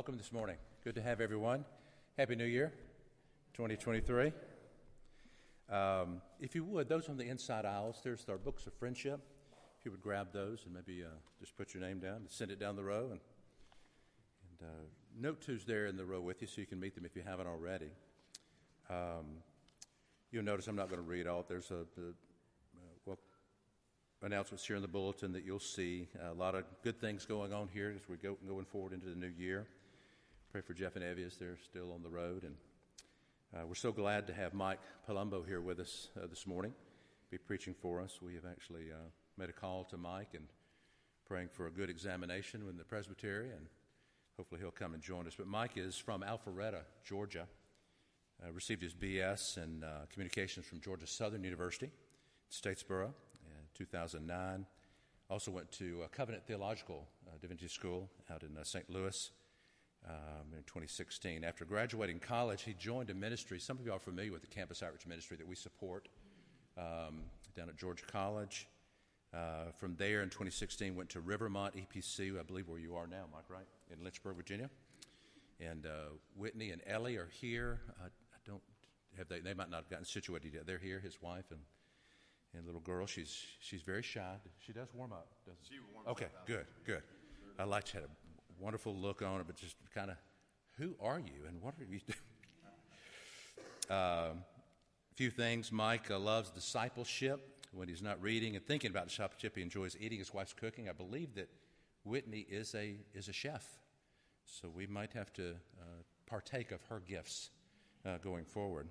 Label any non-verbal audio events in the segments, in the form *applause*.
welcome this morning. Good to have everyone. Happy New Year, 2023. Um, if you would, those on the inside aisles, there's our books of friendship. If you would grab those and maybe uh, just put your name down and send it down the row. And, and uh, note who's there in the row with you so you can meet them if you haven't already. Um, you'll notice I'm not going to read all. There's a, a well, announcements here in the bulletin that you'll see. A lot of good things going on here as we go going forward into the new year. Pray for Jeff and Evie as they're still on the road. And uh, we're so glad to have Mike Palumbo here with us uh, this morning, be preaching for us. We have actually uh, made a call to Mike and praying for a good examination in the presbytery, and hopefully he'll come and join us. But Mike is from Alpharetta, Georgia. Uh, received his BS in uh, communications from Georgia Southern University, Statesboro, in 2009. Also went to Covenant Theological uh, Divinity School out in St. Louis um, in 2016. After graduating college, he joined a ministry. Some of you are familiar with the campus outreach ministry that we support um, down at Georgia College. Uh, from there in 2016, went to Rivermont EPC, I believe where you are now, Mike, right? In Lynchburg, Virginia. And uh, Whitney and Ellie are here. Uh, I don't have they, they might not have gotten situated yet. They're here, his wife and, and little girl. She's, she's very shy. She does warm up, doesn't she? warms okay, up. good, good. I like to have a wonderful look on it, but just kind of, who are you and what are you doing? A *laughs* um, few things. Mike uh, loves discipleship. When he's not reading and thinking about discipleship, he enjoys eating his wife's cooking. I believe that Whitney is a, is a chef, so we might have to uh, partake of her gifts uh, going forward.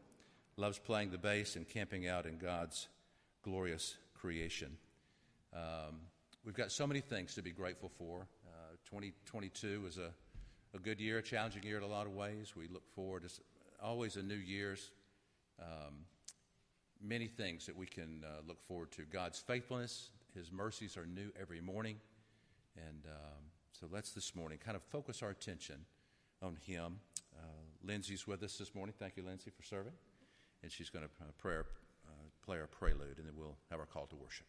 Loves playing the bass and camping out in God's glorious creation. Um, we've got so many things to be grateful for. 2022 was a, a good year, a challenging year in a lot of ways. We look forward to always a new year's um, many things that we can uh, look forward to. God's faithfulness, His mercies are new every morning. And um, so let's this morning kind of focus our attention on Him. Uh, Lindsay's with us this morning. Thank you, Lindsay, for serving. And she's going to uh, play our prelude, and then we'll have our call to worship.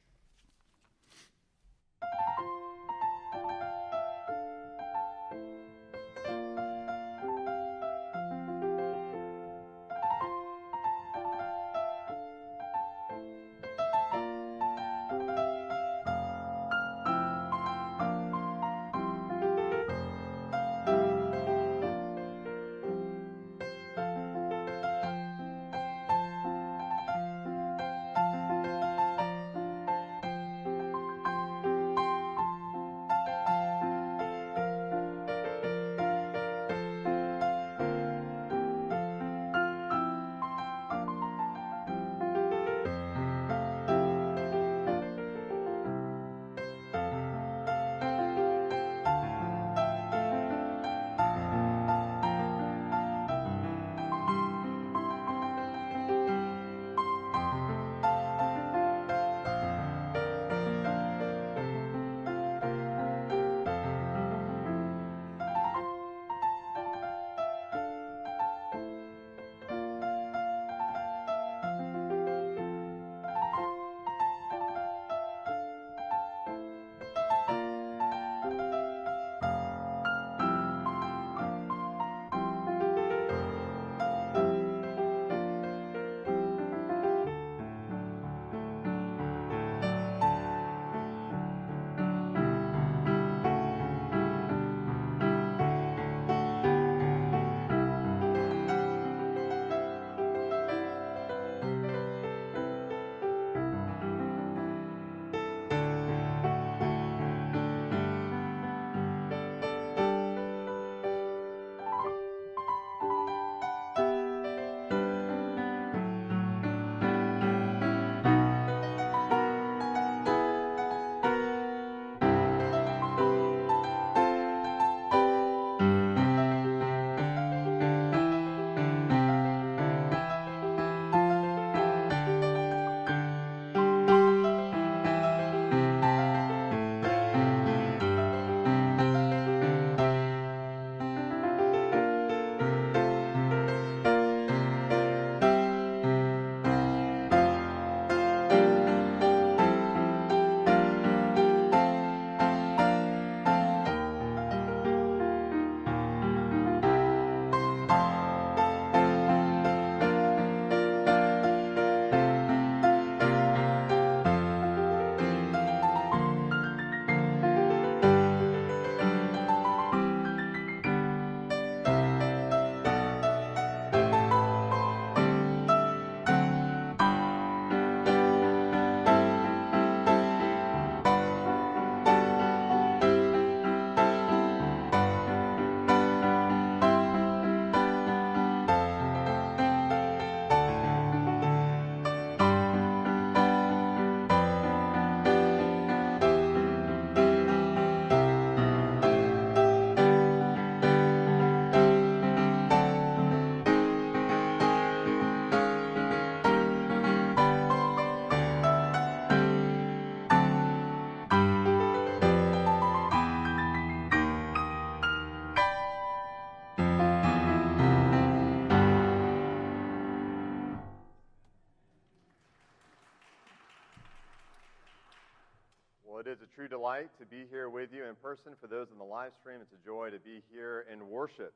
True delight to be here with you in person. For those in the live stream, it's a joy to be here in worship.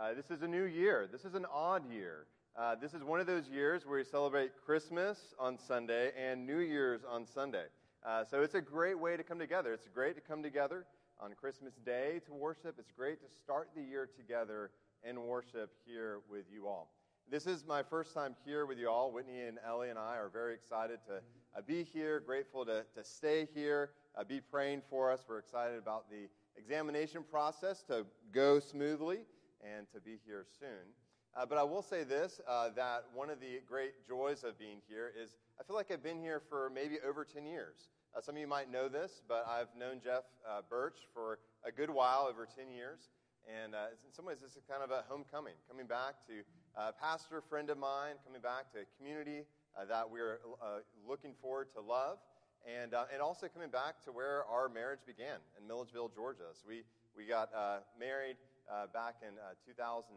Uh, this is a new year. This is an odd year. Uh, this is one of those years where we celebrate Christmas on Sunday and New Year's on Sunday. Uh, so it's a great way to come together. It's great to come together on Christmas Day to worship. It's great to start the year together in worship here with you all. This is my first time here with you all. Whitney and Ellie and I are very excited to uh, be here, grateful to, to stay here, uh, be praying for us. We're excited about the examination process to go smoothly and to be here soon. Uh, but I will say this uh, that one of the great joys of being here is I feel like I've been here for maybe over 10 years. Uh, some of you might know this, but I've known Jeff uh, Birch for a good while, over 10 years. And in some ways, this is kind of a homecoming, coming back to a pastor friend of mine coming back to community that we're uh, looking forward to love, and, uh, and also coming back to where our marriage began in Milledgeville, Georgia. So we, we got uh, married uh, back in uh, 2013,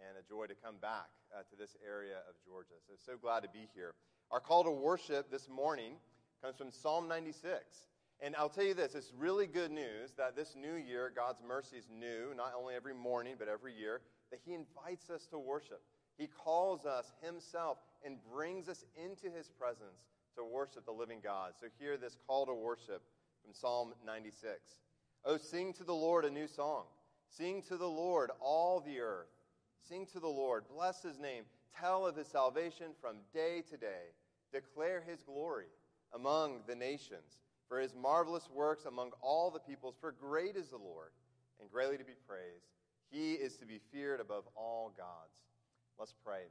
and a joy to come back to this area of Georgia. So, so glad to be here. Our call to worship this morning comes from Psalm 96. And I'll tell you this it's really good news that this new year, God's mercy is new, not only every morning, but every year that He invites us to worship. He calls us Himself and brings us into His presence to worship the living God. So, hear this call to worship from Psalm 96. Oh, sing to the Lord a new song. Sing to the Lord, all the earth. Sing to the Lord, bless His name. Tell of His salvation from day to day. Declare His glory among the nations, for His marvelous works among all the peoples. For great is the Lord, and greatly to be praised. He is to be feared above all gods. Let's pray.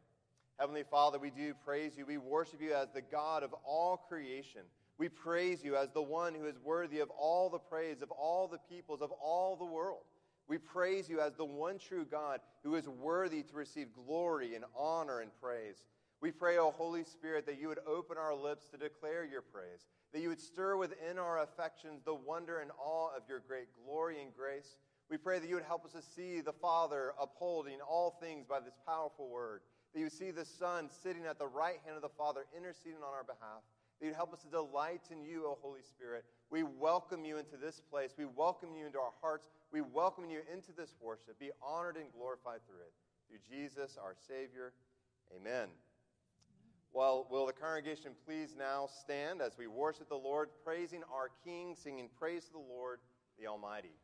Heavenly Father, we do praise you. We worship you as the God of all creation. We praise you as the one who is worthy of all the praise of all the peoples of all the world. We praise you as the one true God who is worthy to receive glory and honor and praise. We pray, O Holy Spirit, that you would open our lips to declare your praise, that you would stir within our affections the wonder and awe of your great glory and grace. We pray that you would help us to see the Father upholding all things by this powerful word. That you would see the Son sitting at the right hand of the Father, interceding on our behalf. That you'd help us to delight in you, O Holy Spirit. We welcome you into this place. We welcome you into our hearts. We welcome you into this worship. Be honored and glorified through it. Through Jesus, our Savior. Amen. Well, will the congregation please now stand as we worship the Lord, praising our King, singing praise to the Lord, the Almighty.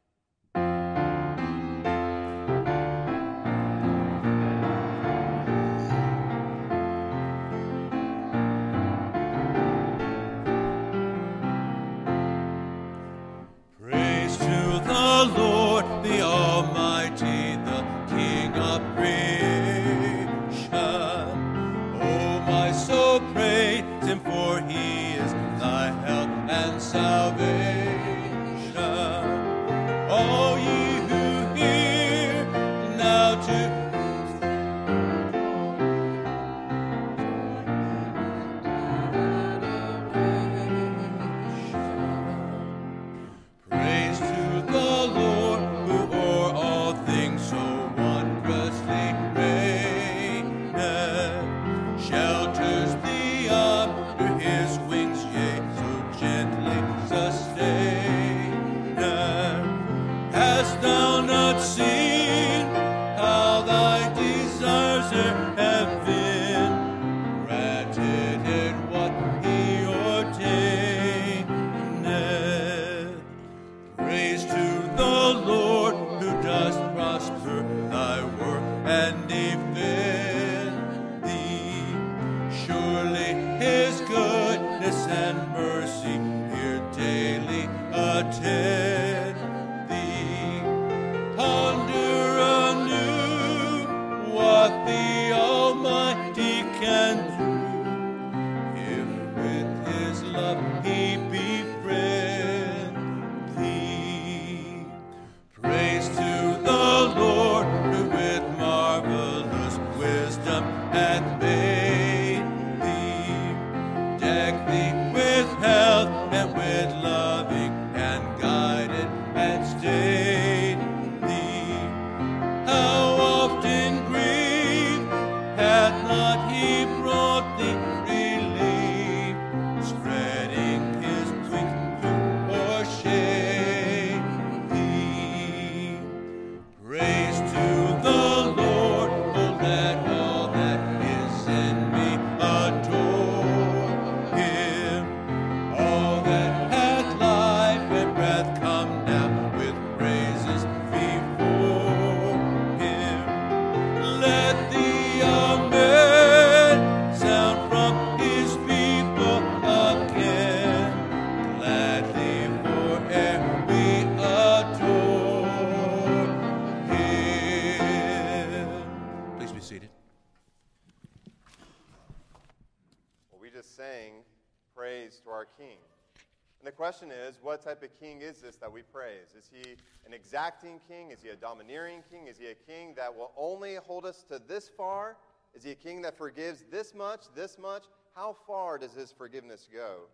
Exacting king? Is he a domineering king? Is he a king that will only hold us to this far? Is he a king that forgives this much, this much? How far does his forgiveness go?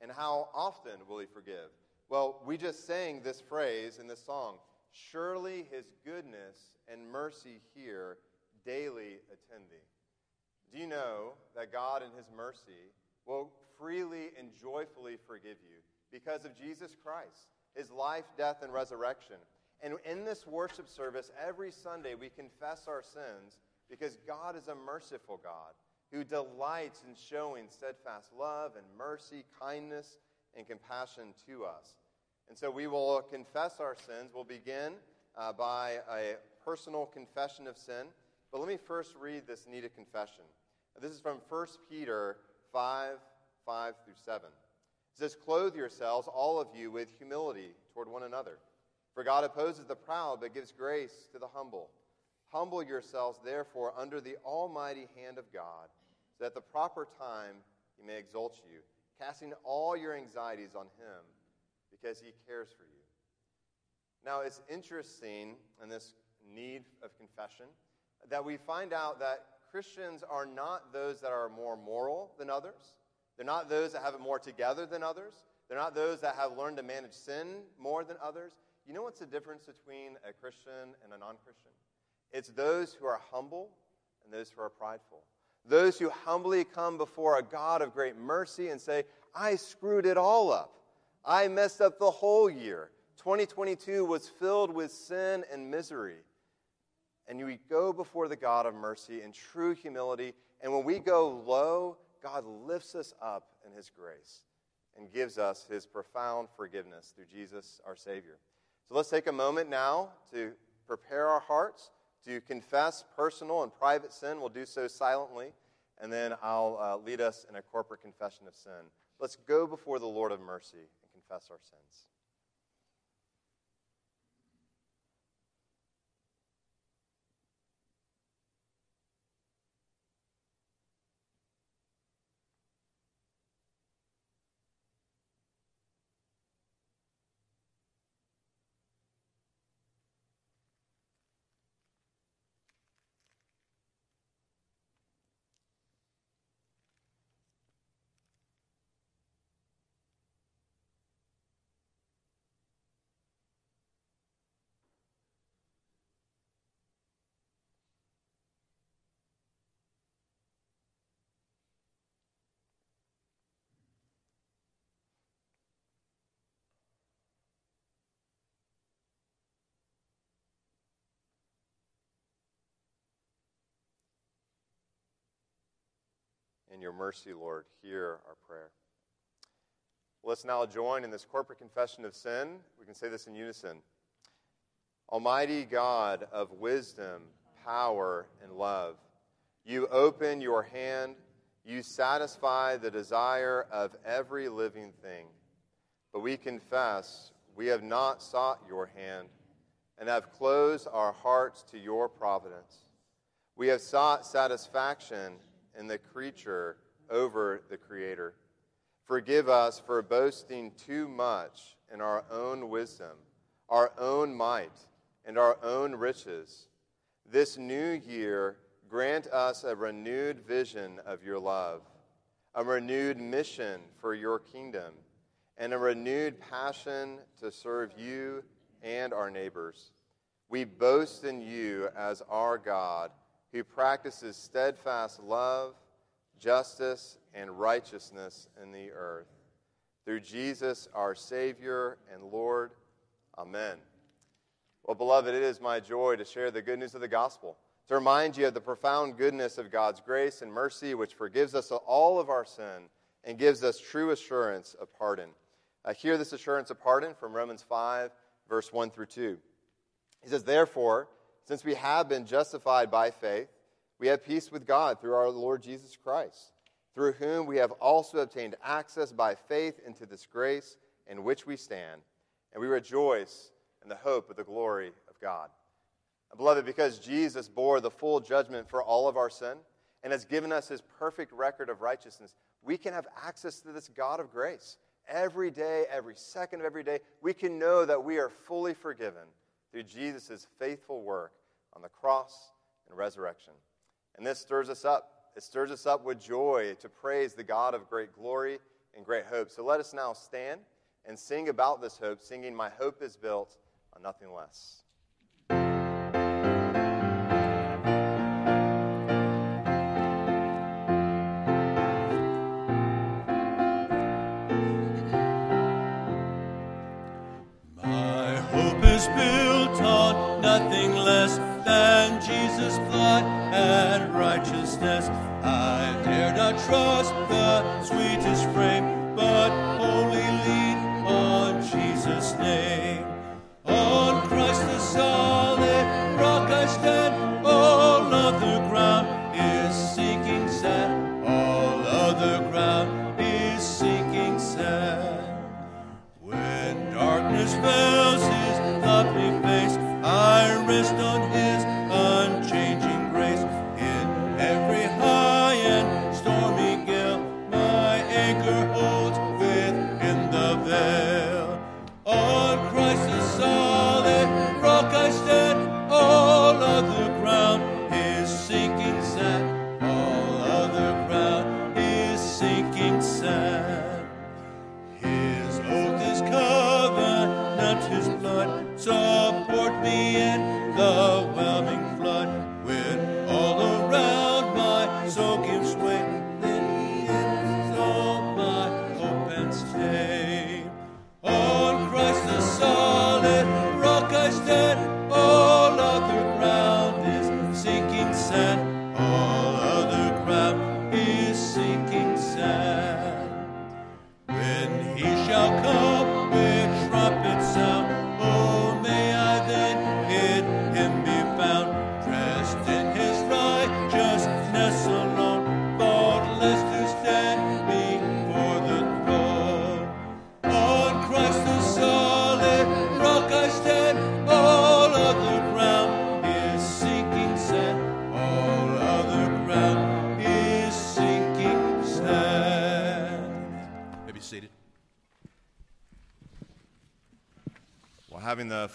And how often will he forgive? Well, we just sang this phrase in this song Surely his goodness and mercy here daily attend thee. Do you know that God, in his mercy, will freely and joyfully forgive you because of Jesus Christ, his life, death, and resurrection? And in this worship service, every Sunday, we confess our sins because God is a merciful God who delights in showing steadfast love and mercy, kindness, and compassion to us. And so we will confess our sins. We'll begin uh, by a personal confession of sin. But let me first read this needed confession. This is from 1 Peter 5 5 through 7. Says, Clothe yourselves, all of you, with humility toward one another. For God opposes the proud, but gives grace to the humble. Humble yourselves, therefore, under the almighty hand of God, so that at the proper time he may exalt you, casting all your anxieties on him, because he cares for you. Now, it's interesting in this need of confession that we find out that Christians are not those that are more moral than others. They're not those that have it more together than others. They're not those that have learned to manage sin more than others. You know what's the difference between a Christian and a non Christian? It's those who are humble and those who are prideful. Those who humbly come before a God of great mercy and say, I screwed it all up. I messed up the whole year. 2022 was filled with sin and misery. And we go before the God of mercy in true humility. And when we go low, God lifts us up in His grace and gives us His profound forgiveness through Jesus, our Savior. So let's take a moment now to prepare our hearts to confess personal and private sin. We'll do so silently, and then I'll uh, lead us in a corporate confession of sin. Let's go before the Lord of mercy and confess our sins. In your mercy, Lord, hear our prayer. Let's now join in this corporate confession of sin. We can say this in unison. Almighty God of wisdom, power, and love, you open your hand, you satisfy the desire of every living thing. But we confess we have not sought your hand and have closed our hearts to your providence. We have sought satisfaction and the creature over the Creator. Forgive us for boasting too much in our own wisdom, our own might, and our own riches. This new year, grant us a renewed vision of your love, a renewed mission for your kingdom, and a renewed passion to serve you and our neighbors. We boast in you as our God who practices steadfast love, justice, and righteousness in the earth. Through Jesus, our Savior and Lord. Amen. Well, beloved, it is my joy to share the good news of the gospel, to remind you of the profound goodness of God's grace and mercy, which forgives us all of our sin and gives us true assurance of pardon. I hear this assurance of pardon from Romans 5, verse 1 through 2. He says, Therefore, since we have been justified by faith, we have peace with God through our Lord Jesus Christ, through whom we have also obtained access by faith into this grace in which we stand, and we rejoice in the hope of the glory of God. And beloved, because Jesus bore the full judgment for all of our sin and has given us his perfect record of righteousness, we can have access to this God of grace every day, every second of every day, we can know that we are fully forgiven through Jesus' faithful work on the cross and resurrection. And this stirs us up. It stirs us up with joy to praise the God of great glory and great hope. So let us now stand and sing about this hope, singing, My hope is built on nothing less.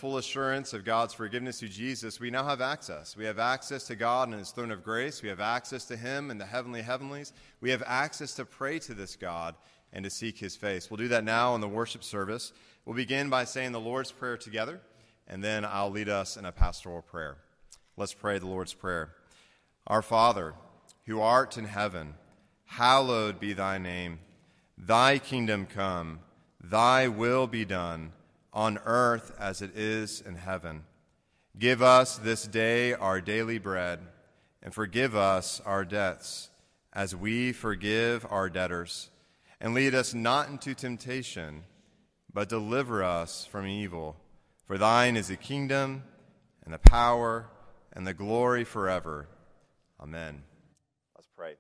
Full assurance of God's forgiveness through Jesus, we now have access. We have access to God and His throne of grace. We have access to Him and the heavenly heavenlies. We have access to pray to this God and to seek His face. We'll do that now in the worship service. We'll begin by saying the Lord's Prayer together, and then I'll lead us in a pastoral prayer. Let's pray the Lord's Prayer. Our Father, who art in heaven, hallowed be thy name. Thy kingdom come, thy will be done on earth as it is in heaven. Give us this day our daily bread, and forgive us our debts, as we forgive our debtors. And lead us not into temptation, but deliver us from evil. For thine is the kingdom, and the power, and the glory forever. Amen. Let's pray.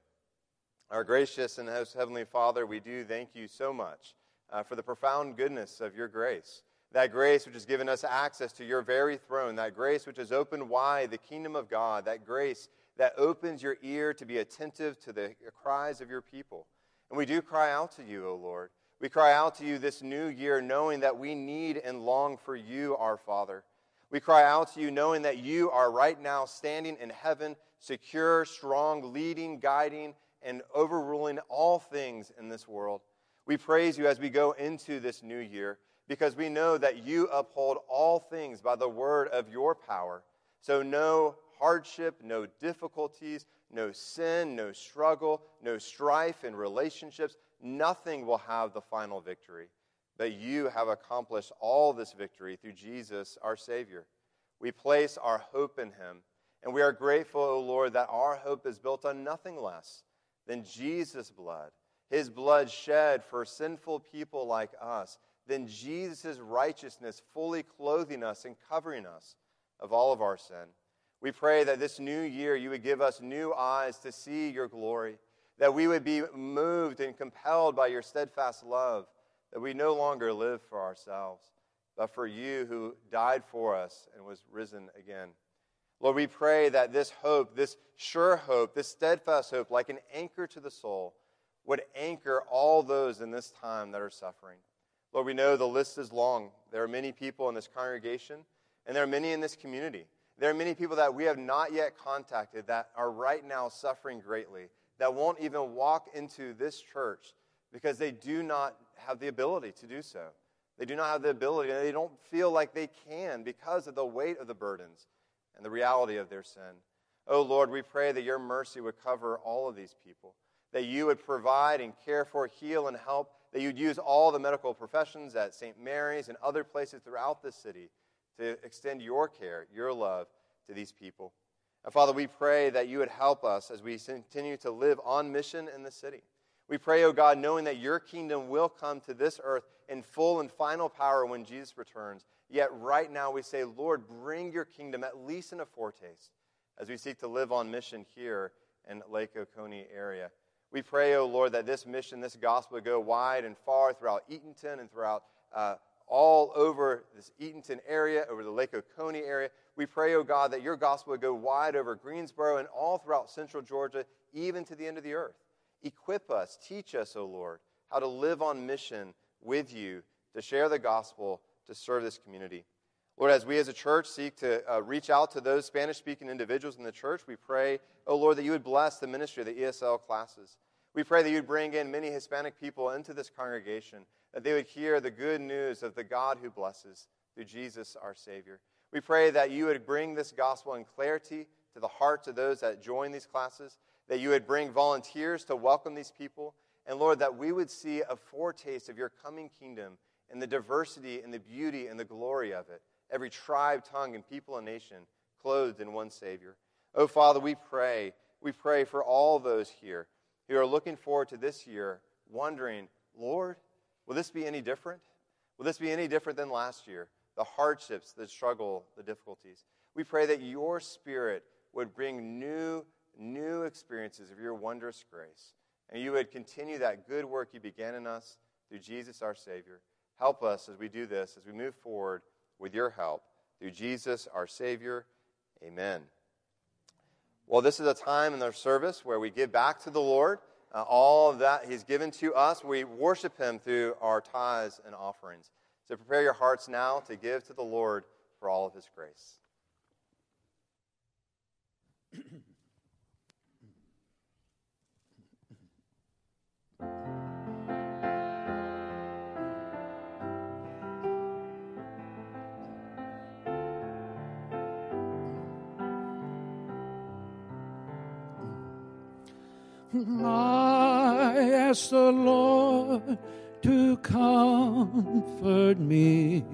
Our gracious and most heavenly Father, we do thank you so much uh, for the profound goodness of your grace that grace which has given us access to your very throne, that grace which has opened wide the kingdom of God, that grace that opens your ear to be attentive to the cries of your people. And we do cry out to you, O Lord. We cry out to you this new year, knowing that we need and long for you, our Father. We cry out to you, knowing that you are right now standing in heaven, secure, strong, leading, guiding, and overruling all things in this world. We praise you as we go into this new year because we know that you uphold all things by the word of your power. So, no hardship, no difficulties, no sin, no struggle, no strife in relationships, nothing will have the final victory. But you have accomplished all this victory through Jesus, our Savior. We place our hope in him. And we are grateful, O Lord, that our hope is built on nothing less than Jesus' blood, his blood shed for sinful people like us than Jesus' righteousness fully clothing us and covering us of all of our sin. We pray that this new year you would give us new eyes to see your glory, that we would be moved and compelled by your steadfast love, that we no longer live for ourselves, but for you who died for us and was risen again. Lord, we pray that this hope, this sure hope, this steadfast hope, like an anchor to the soul, would anchor all those in this time that are suffering. Lord, we know the list is long. There are many people in this congregation, and there are many in this community. There are many people that we have not yet contacted that are right now suffering greatly, that won't even walk into this church because they do not have the ability to do so. They do not have the ability, and they don't feel like they can because of the weight of the burdens and the reality of their sin. Oh Lord, we pray that your mercy would cover all of these people, that you would provide and care for, heal, and help, that you'd use all the medical professions at St. Mary's and other places throughout the city to extend your care, your love to these people. And Father, we pray that you would help us as we continue to live on mission in the city. We pray, O oh God, knowing that your kingdom will come to this earth in full and final power when Jesus returns. Yet right now we say, Lord, bring your kingdom at least in a foretaste as we seek to live on mission here in Lake Oconee area. We pray, O oh Lord, that this mission, this gospel go wide and far throughout Eatonton and throughout uh, all over this Eatonton area, over the Lake Oconee area. We pray, O oh God, that your gospel would go wide over Greensboro and all throughout central Georgia, even to the end of the earth. Equip us, teach us, O Lord, how to live on mission with you, to share the gospel, to serve this community. Lord, as we as a church seek to uh, reach out to those Spanish speaking individuals in the church, we pray, oh Lord, that you would bless the ministry of the ESL classes. We pray that you would bring in many Hispanic people into this congregation, that they would hear the good news of the God who blesses through Jesus our Savior. We pray that you would bring this gospel in clarity to the hearts of those that join these classes, that you would bring volunteers to welcome these people, and Lord, that we would see a foretaste of your coming kingdom and the diversity and the beauty and the glory of it. Every tribe, tongue, and people and nation clothed in one Savior. Oh, Father, we pray. We pray for all those here who are looking forward to this year, wondering, Lord, will this be any different? Will this be any different than last year? The hardships, the struggle, the difficulties. We pray that your Spirit would bring new, new experiences of your wondrous grace. And you would continue that good work you began in us through Jesus our Savior. Help us as we do this, as we move forward with your help. Through Jesus our Savior. Amen. Well, this is a time in our service where we give back to the Lord uh, all that He's given to us. We worship Him through our tithes and offerings. So prepare your hearts now to give to the Lord for all of His grace. *clears throat* I ask the Lord to comfort me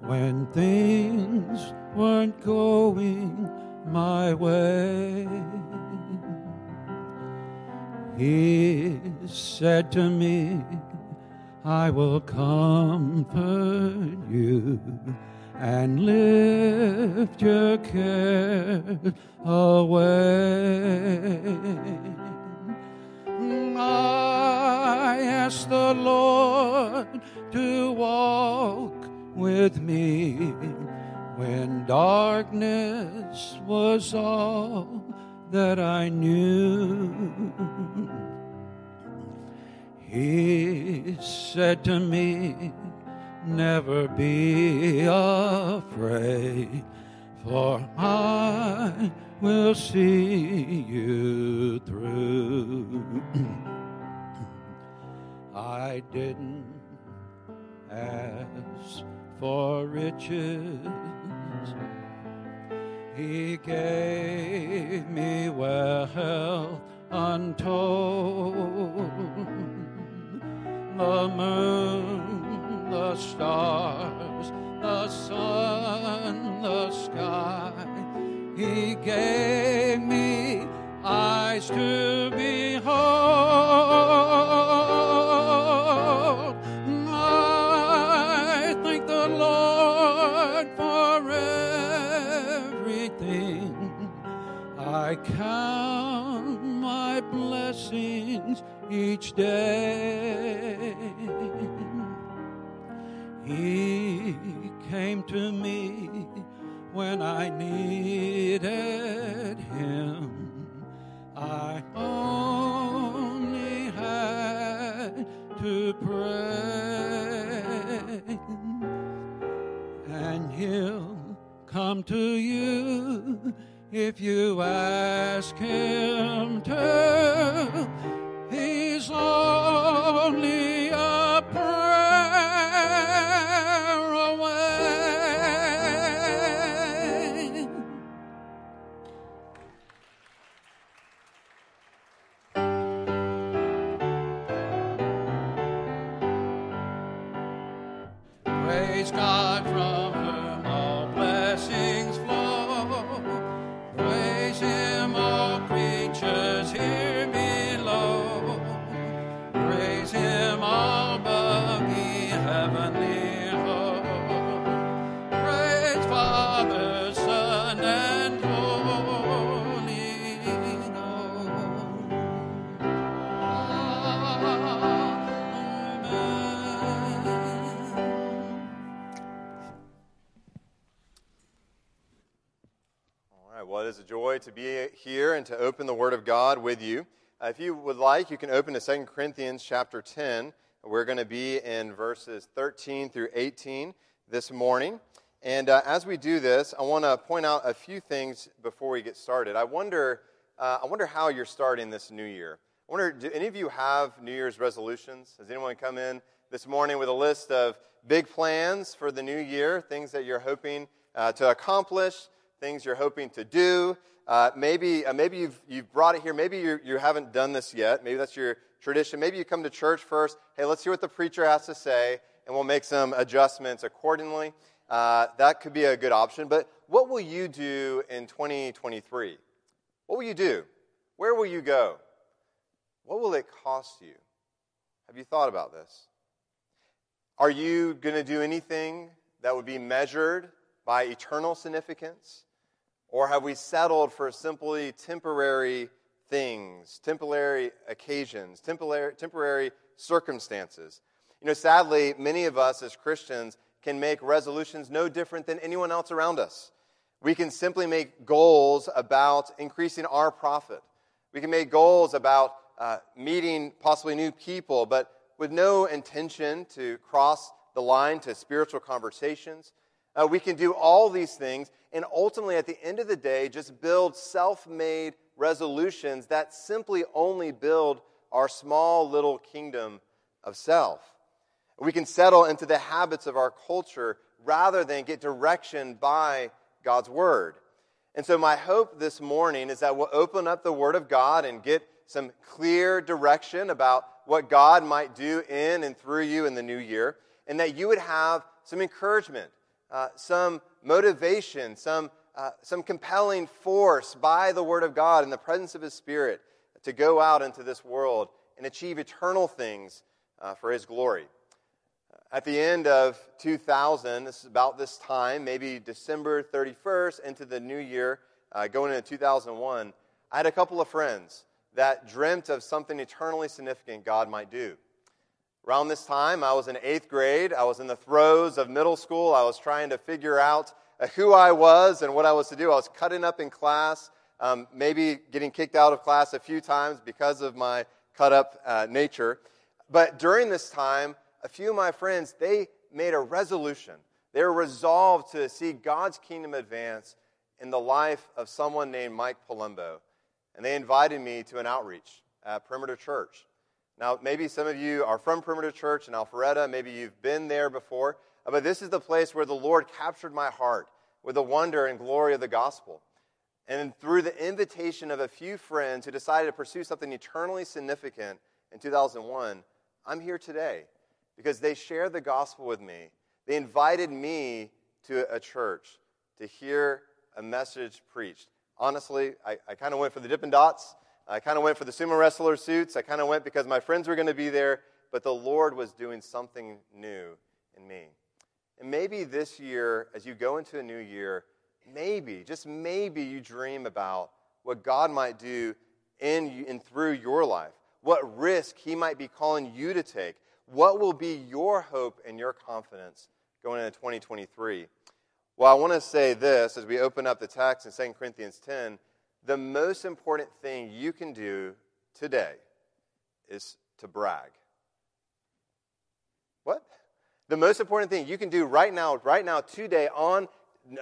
when things weren't going my way. He said to me, I will comfort you and lift your care away. I ask the Lord to walk with me when darkness was all that I knew. He said to me, Never be afraid, for I will see you through. I didn't ask for riches. He gave me wealth untold. The moon, the stars, the sun, the sky he gave me eyes to behold. I count my blessings each day. He came to me when I needed him. I only had to pray, and he'll come to you if you ask him to. He's only a it is a joy to be here and to open the Word of God with you. Uh, if you would like, you can open to 2 Corinthians chapter 10. We're going to be in verses 13 through 18 this morning. And uh, as we do this, I want to point out a few things before we get started. I wonder, uh, I wonder how you're starting this new year. I wonder, do any of you have New Year's resolutions? Has anyone come in this morning with a list of big plans for the new year, things that you're hoping uh, to accomplish, things you're hoping to do? Uh, maybe, uh, maybe you've, you've brought it here. Maybe you, you haven't done this yet. Maybe that's your tradition. Maybe you come to church first. Hey, let's hear what the preacher has to say, and we'll make some adjustments accordingly. Uh, that could be a good option. But what will you do in 2023? What will you do? Where will you go? What will it cost you? Have you thought about this? Are you going to do anything that would be measured by eternal significance? Or have we settled for simply temporary things, temporary occasions, temporary, temporary circumstances? You know, sadly, many of us as Christians can make resolutions no different than anyone else around us. We can simply make goals about increasing our profit. We can make goals about uh, meeting possibly new people, but with no intention to cross the line to spiritual conversations. Uh, we can do all these things, and ultimately, at the end of the day, just build self made resolutions that simply only build our small little kingdom of self. We can settle into the habits of our culture rather than get direction by God's Word. And so, my hope this morning is that we'll open up the Word of God and get some clear direction about what God might do in and through you in the new year, and that you would have some encouragement, uh, some motivation, some, uh, some compelling force by the Word of God in the presence of His Spirit to go out into this world and achieve eternal things uh, for His glory. At the end of 2000, this is about this time, maybe December 31st into the new year, uh, going into 2001, I had a couple of friends that dreamt of something eternally significant God might do. Around this time, I was in eighth grade. I was in the throes of middle school. I was trying to figure out uh, who I was and what I was to do. I was cutting up in class, um, maybe getting kicked out of class a few times because of my cut up uh, nature. But during this time, a few of my friends, they made a resolution. They were resolved to see God's kingdom advance in the life of someone named Mike Palumbo. And they invited me to an outreach at Perimeter Church. Now, maybe some of you are from Perimeter Church in Alpharetta. Maybe you've been there before. Uh, But this is the place where the Lord captured my heart with the wonder and glory of the gospel. And through the invitation of a few friends who decided to pursue something eternally significant in 2001, I'm here today because they shared the gospel with me. They invited me to a church to hear a message preached. Honestly, I, I kind of went for the Dippin' Dots. I kind of went for the sumo wrestler suits. I kind of went because my friends were going to be there, but the Lord was doing something new in me. And maybe this year, as you go into a new year, maybe, just maybe, you dream about what God might do in and through your life, what risk He might be calling you to take, what will be your hope and your confidence going into 2023. Well, I want to say this as we open up the text in 2 Corinthians 10 the most important thing you can do today is to brag. What? The most important thing you can do right now, right now, today, on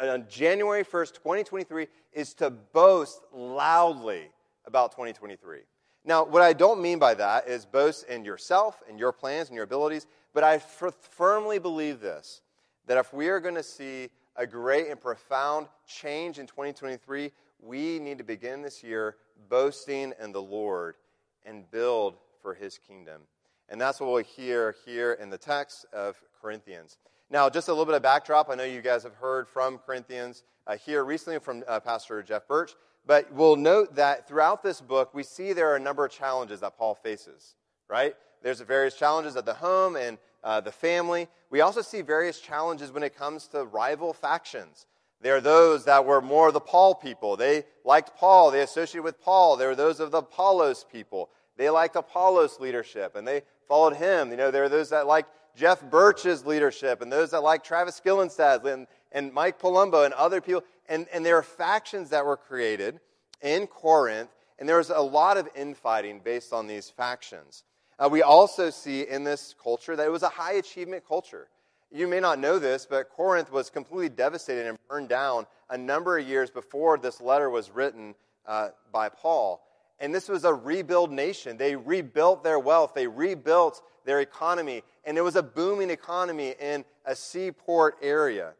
on January 1st, 2023, is to boast loudly about 2023. Now, what I don't mean by that is boast in yourself and your plans and your abilities, but I f- firmly believe this that if we are going to see a great and profound change in 2023, we need to begin this year boasting in the Lord and build for his kingdom. And that's what we'll hear here in the text of Corinthians. Now, just a little bit of backdrop. I know you guys have heard from Corinthians uh, here recently from uh, Pastor Jeff Birch. But we'll note that throughout this book, we see there are a number of challenges that Paul faces, right? There's various challenges at the home and uh, the family. We also see various challenges when it comes to rival factions. There are those that were more the Paul people. They liked Paul. They associated with Paul. There were those of the Apollos people. They liked Apollos' leadership and they followed him. You know, there are those that liked Jeff Birch's leadership and those that liked Travis Gillenstad and, and Mike Palumbo and other people. And, and there are factions that were created in Corinth, and there was a lot of infighting based on these factions. Uh, we also see in this culture that it was a high achievement culture. You may not know this, but Corinth was completely devastated and burned down a number of years before this letter was written uh, by Paul. And this was a rebuild nation. They rebuilt their wealth, they rebuilt their economy, and it was a booming economy in a seaport area.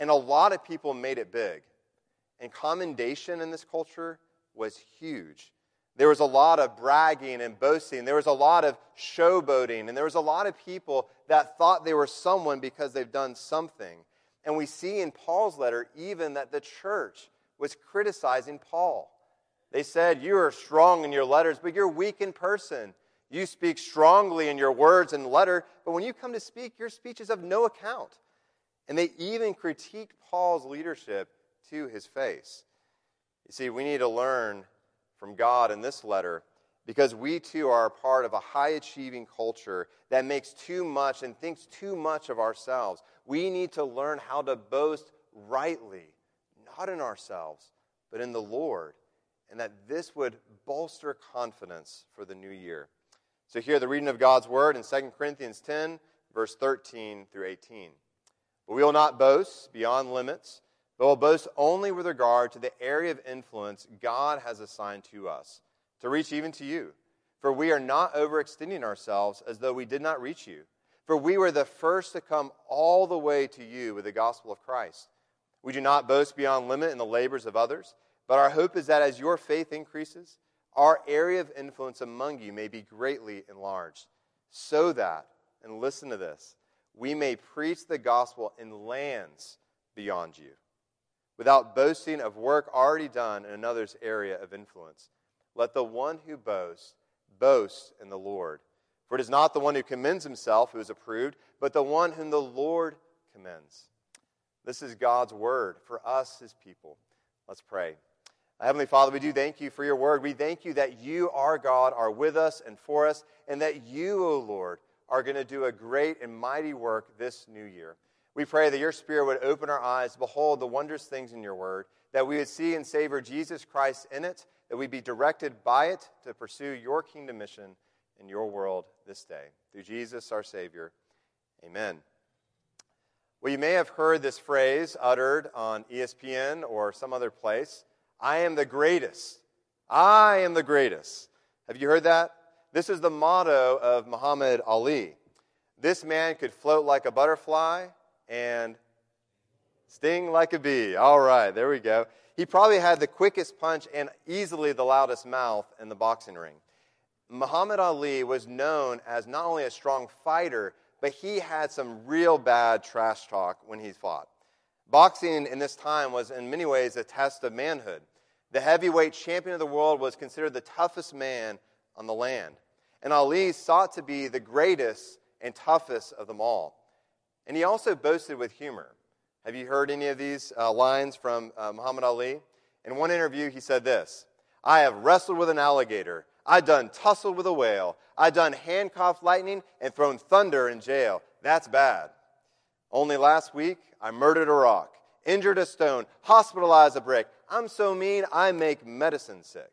And a lot of people made it big. And commendation in this culture was huge. There was a lot of bragging and boasting. There was a lot of showboating. And there was a lot of people that thought they were someone because they've done something. And we see in Paul's letter even that the church was criticizing Paul. They said, You are strong in your letters, but you're weak in person. You speak strongly in your words and letter, but when you come to speak, your speech is of no account. And they even critiqued Paul's leadership to his face. You see, we need to learn from God in this letter because we too are a part of a high achieving culture that makes too much and thinks too much of ourselves. We need to learn how to boast rightly, not in ourselves, but in the Lord, and that this would bolster confidence for the new year. So, here, the reading of God's word in 2 Corinthians 10, verse 13 through 18. But we will not boast beyond limits, but will boast only with regard to the area of influence God has assigned to us, to reach even to you. For we are not overextending ourselves as though we did not reach you. For we were the first to come all the way to you with the gospel of Christ. We do not boast beyond limit in the labors of others, but our hope is that as your faith increases, our area of influence among you may be greatly enlarged, so that, and listen to this, we may preach the gospel in lands beyond you, without boasting of work already done in another's area of influence. Let the one who boasts boast in the Lord. For it is not the one who commends himself who is approved, but the one whom the Lord commends. This is God's word for us, his people. Let's pray. Heavenly Father, we do thank you for your word. We thank you that you, our God, are with us and for us, and that you, O Lord, are going to do a great and mighty work this new year. We pray that your Spirit would open our eyes behold the wondrous things in your word, that we would see and savor Jesus Christ in it, that we be directed by it to pursue your kingdom mission in your world this day. Through Jesus, our Savior. Amen. Well, you may have heard this phrase uttered on ESPN or some other place I am the greatest. I am the greatest. Have you heard that? This is the motto of Muhammad Ali. This man could float like a butterfly and sting like a bee. All right, there we go. He probably had the quickest punch and easily the loudest mouth in the boxing ring. Muhammad Ali was known as not only a strong fighter, but he had some real bad trash talk when he fought. Boxing in this time was in many ways a test of manhood. The heavyweight champion of the world was considered the toughest man on the land. And Ali sought to be the greatest and toughest of them all. And he also boasted with humor. Have you heard any of these uh, lines from uh, Muhammad Ali? In one interview, he said this I have wrestled with an alligator. I've done tussled with a whale. I've done handcuffed lightning and thrown thunder in jail. That's bad. Only last week, I murdered a rock, injured a stone, hospitalized a brick. I'm so mean, I make medicine sick.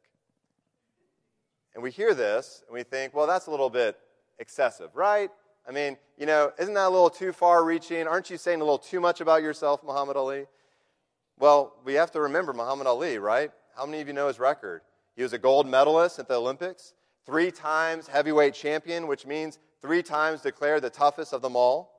And we hear this and we think, well, that's a little bit excessive, right? I mean, you know, isn't that a little too far reaching? Aren't you saying a little too much about yourself, Muhammad Ali? Well, we have to remember Muhammad Ali, right? How many of you know his record? He was a gold medalist at the Olympics, three times heavyweight champion, which means three times declared the toughest of them all.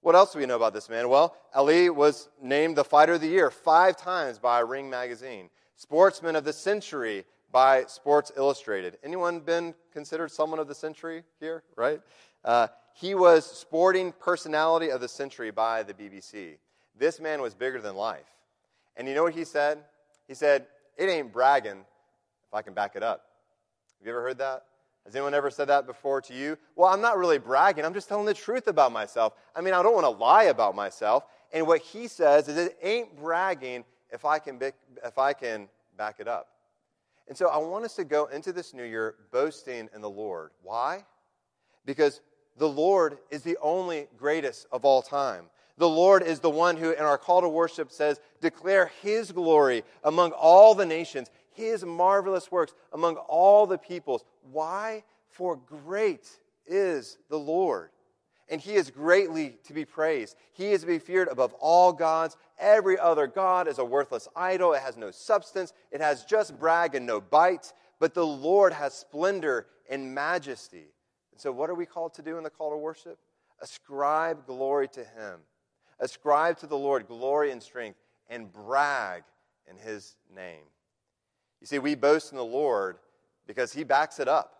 What else do we know about this man? Well, Ali was named the Fighter of the Year five times by Ring Magazine, Sportsman of the Century by Sports Illustrated. Anyone been considered someone of the century here? Right? Uh, he was Sporting Personality of the Century by the BBC. This man was bigger than life. And you know what he said? He said, It ain't bragging if I can back it up. Have you ever heard that? Has anyone ever said that before to you? Well, I'm not really bragging. I'm just telling the truth about myself. I mean, I don't want to lie about myself. And what he says is, it ain't bragging if I can, if I can back it up. And so I want us to go into this new year boasting in the Lord. Why? Because the Lord is the only greatest of all time. The Lord is the one who, in our call to worship, says, declare his glory among all the nations his marvelous works among all the peoples. Why? For great is the Lord. And he is greatly to be praised. He is to be feared above all gods. Every other God is a worthless idol. It has no substance. It has just brag and no bite. But the Lord has splendor and majesty. And so, what are we called to do in the call to worship? Ascribe glory to him. Ascribe to the Lord glory and strength and brag in his name. You see, we boast in the Lord because He backs it up.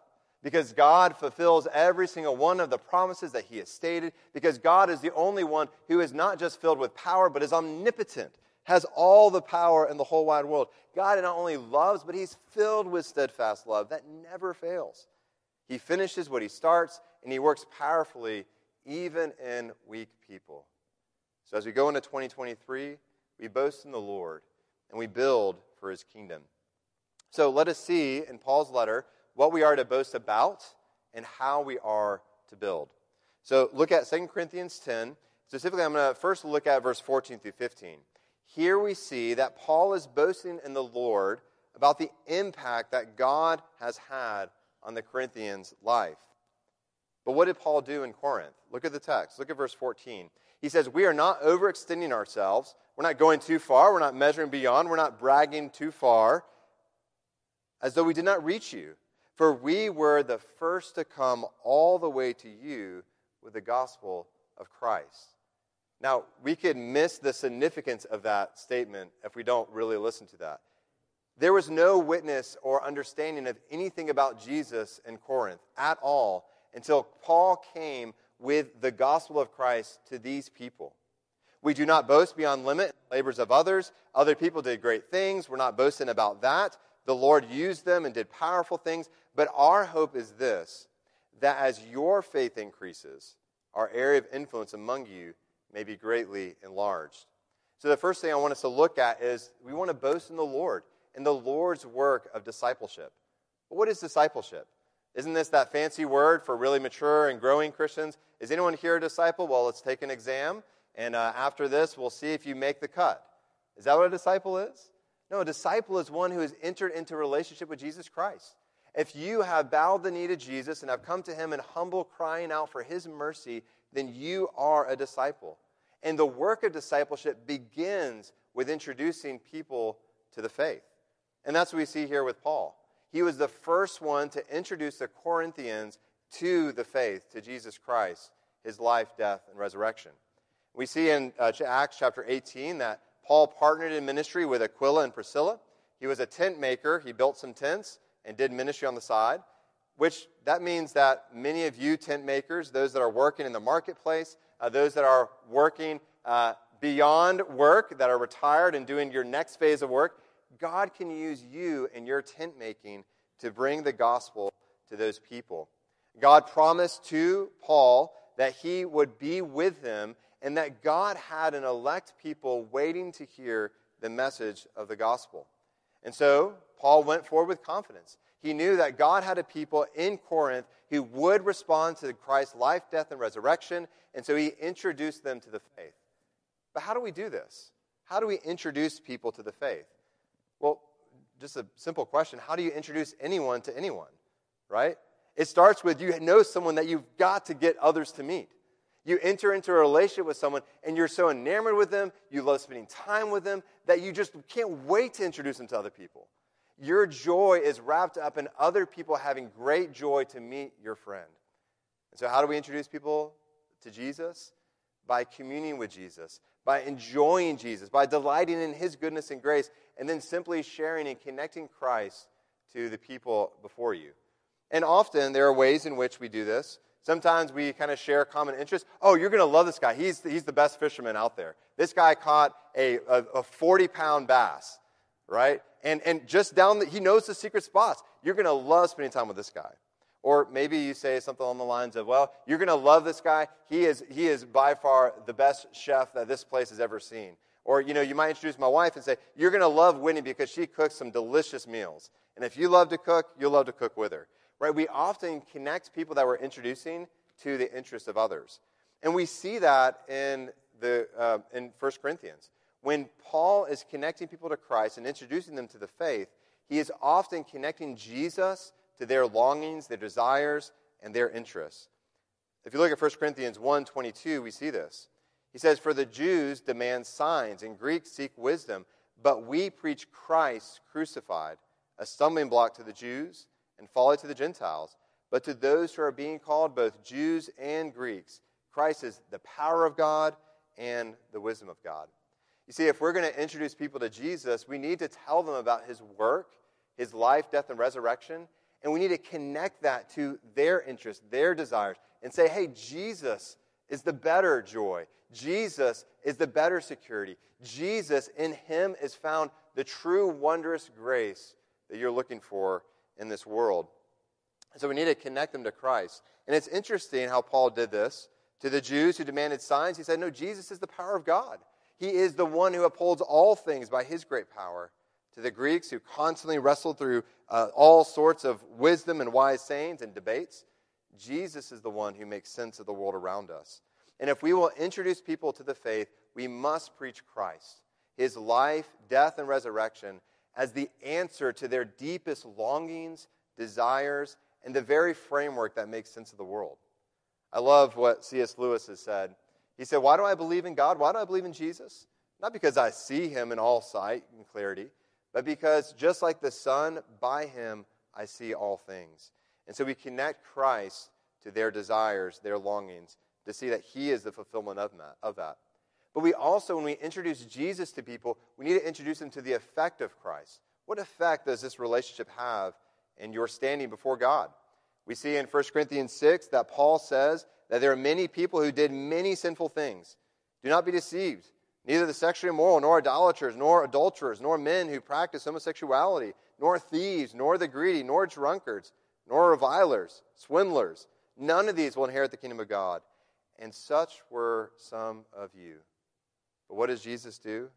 Because God fulfills every single one of the promises that He has stated. Because God is the only one who is not just filled with power, but is omnipotent, has all the power in the whole wide world. God not only loves, but He's filled with steadfast love that never fails. He finishes what He starts, and He works powerfully even in weak people. So as we go into 2023, we boast in the Lord and we build for His kingdom. So let us see in Paul's letter what we are to boast about and how we are to build. So look at 2 Corinthians 10. Specifically, I'm going to first look at verse 14 through 15. Here we see that Paul is boasting in the Lord about the impact that God has had on the Corinthians' life. But what did Paul do in Corinth? Look at the text. Look at verse 14. He says, We are not overextending ourselves. We're not going too far. We're not measuring beyond. We're not bragging too far as though we did not reach you. For we were the first to come all the way to you with the gospel of Christ. Now, we could miss the significance of that statement if we don't really listen to that. There was no witness or understanding of anything about Jesus in Corinth at all until Paul came with the gospel of Christ to these people. We do not boast beyond limit in the labors of others. Other people did great things. We're not boasting about that. The Lord used them and did powerful things. But our hope is this that as your faith increases, our area of influence among you may be greatly enlarged. So, the first thing I want us to look at is we want to boast in the Lord, in the Lord's work of discipleship. But what is discipleship? Isn't this that fancy word for really mature and growing Christians? Is anyone here a disciple? Well, let's take an exam, and uh, after this, we'll see if you make the cut. Is that what a disciple is? No, a disciple is one who has entered into relationship with Jesus Christ. If you have bowed the knee to Jesus and have come to him in humble crying out for his mercy, then you are a disciple. And the work of discipleship begins with introducing people to the faith. And that's what we see here with Paul. He was the first one to introduce the Corinthians to the faith, to Jesus Christ, his life, death, and resurrection. We see in uh, Acts chapter 18 that Paul partnered in ministry with Aquila and Priscilla. He was a tent maker. He built some tents and did ministry on the side, which that means that many of you tent makers, those that are working in the marketplace, uh, those that are working uh, beyond work, that are retired and doing your next phase of work, God can use you and your tent making to bring the gospel to those people. God promised to Paul that he would be with them and that God had an elect people waiting to hear the message of the gospel. And so Paul went forward with confidence. He knew that God had a people in Corinth who would respond to Christ's life, death, and resurrection, and so he introduced them to the faith. But how do we do this? How do we introduce people to the faith? Well, just a simple question how do you introduce anyone to anyone, right? It starts with you know someone that you've got to get others to meet. You enter into a relationship with someone and you're so enamored with them, you love spending time with them, that you just can't wait to introduce them to other people. Your joy is wrapped up in other people having great joy to meet your friend. And so, how do we introduce people to Jesus? By communing with Jesus, by enjoying Jesus, by delighting in his goodness and grace, and then simply sharing and connecting Christ to the people before you. And often there are ways in which we do this. Sometimes we kind of share common interests. Oh, you're going to love this guy. He's, he's the best fisherman out there. This guy caught a, a, a 40 pound bass, right? And, and just down the, he knows the secret spots. You're going to love spending time with this guy. Or maybe you say something along the lines of, well, you're going to love this guy. He is, he is by far the best chef that this place has ever seen. Or, you know, you might introduce my wife and say, you're going to love Winnie because she cooks some delicious meals. And if you love to cook, you'll love to cook with her right? We often connect people that we're introducing to the interests of others. And we see that in, the, uh, in 1 Corinthians. When Paul is connecting people to Christ and introducing them to the faith, he is often connecting Jesus to their longings, their desires, and their interests. If you look at 1 Corinthians 1:22, we see this. He says, "For the Jews demand signs, and Greeks seek wisdom, but we preach Christ crucified, a stumbling block to the Jews and folly to the Gentiles. But to those who are being called, both Jews and Greeks, Christ is the power of God and the wisdom of God. You see, if we're going to introduce people to Jesus, we need to tell them about his work, his life, death, and resurrection, and we need to connect that to their interests, their desires, and say, hey, Jesus is the better joy. Jesus is the better security. Jesus, in him, is found the true wondrous grace that you're looking for in this world. So we need to connect them to Christ. And it's interesting how Paul did this. To the Jews who demanded signs, he said, No, Jesus is the power of God. He is the one who upholds all things by his great power. To the Greeks who constantly wrestled through uh, all sorts of wisdom and wise sayings and debates, Jesus is the one who makes sense of the world around us. And if we will introduce people to the faith, we must preach Christ, his life, death, and resurrection, as the answer to their deepest longings, desires, and the very framework that makes sense of the world. I love what C.S. Lewis has said. He said, Why do I believe in God? Why do I believe in Jesus? Not because I see him in all sight and clarity, but because just like the sun, by him I see all things. And so we connect Christ to their desires, their longings, to see that he is the fulfillment of that. But we also, when we introduce Jesus to people, we need to introduce them to the effect of Christ. What effect does this relationship have in your standing before God? We see in 1 Corinthians 6 that Paul says that there are many people who did many sinful things. Do not be deceived. Neither the sexually immoral, nor idolaters, nor adulterers, nor men who practice homosexuality, nor thieves, nor the greedy, nor drunkards, nor revilers, swindlers. None of these will inherit the kingdom of God. And such were some of you. But what does Jesus do?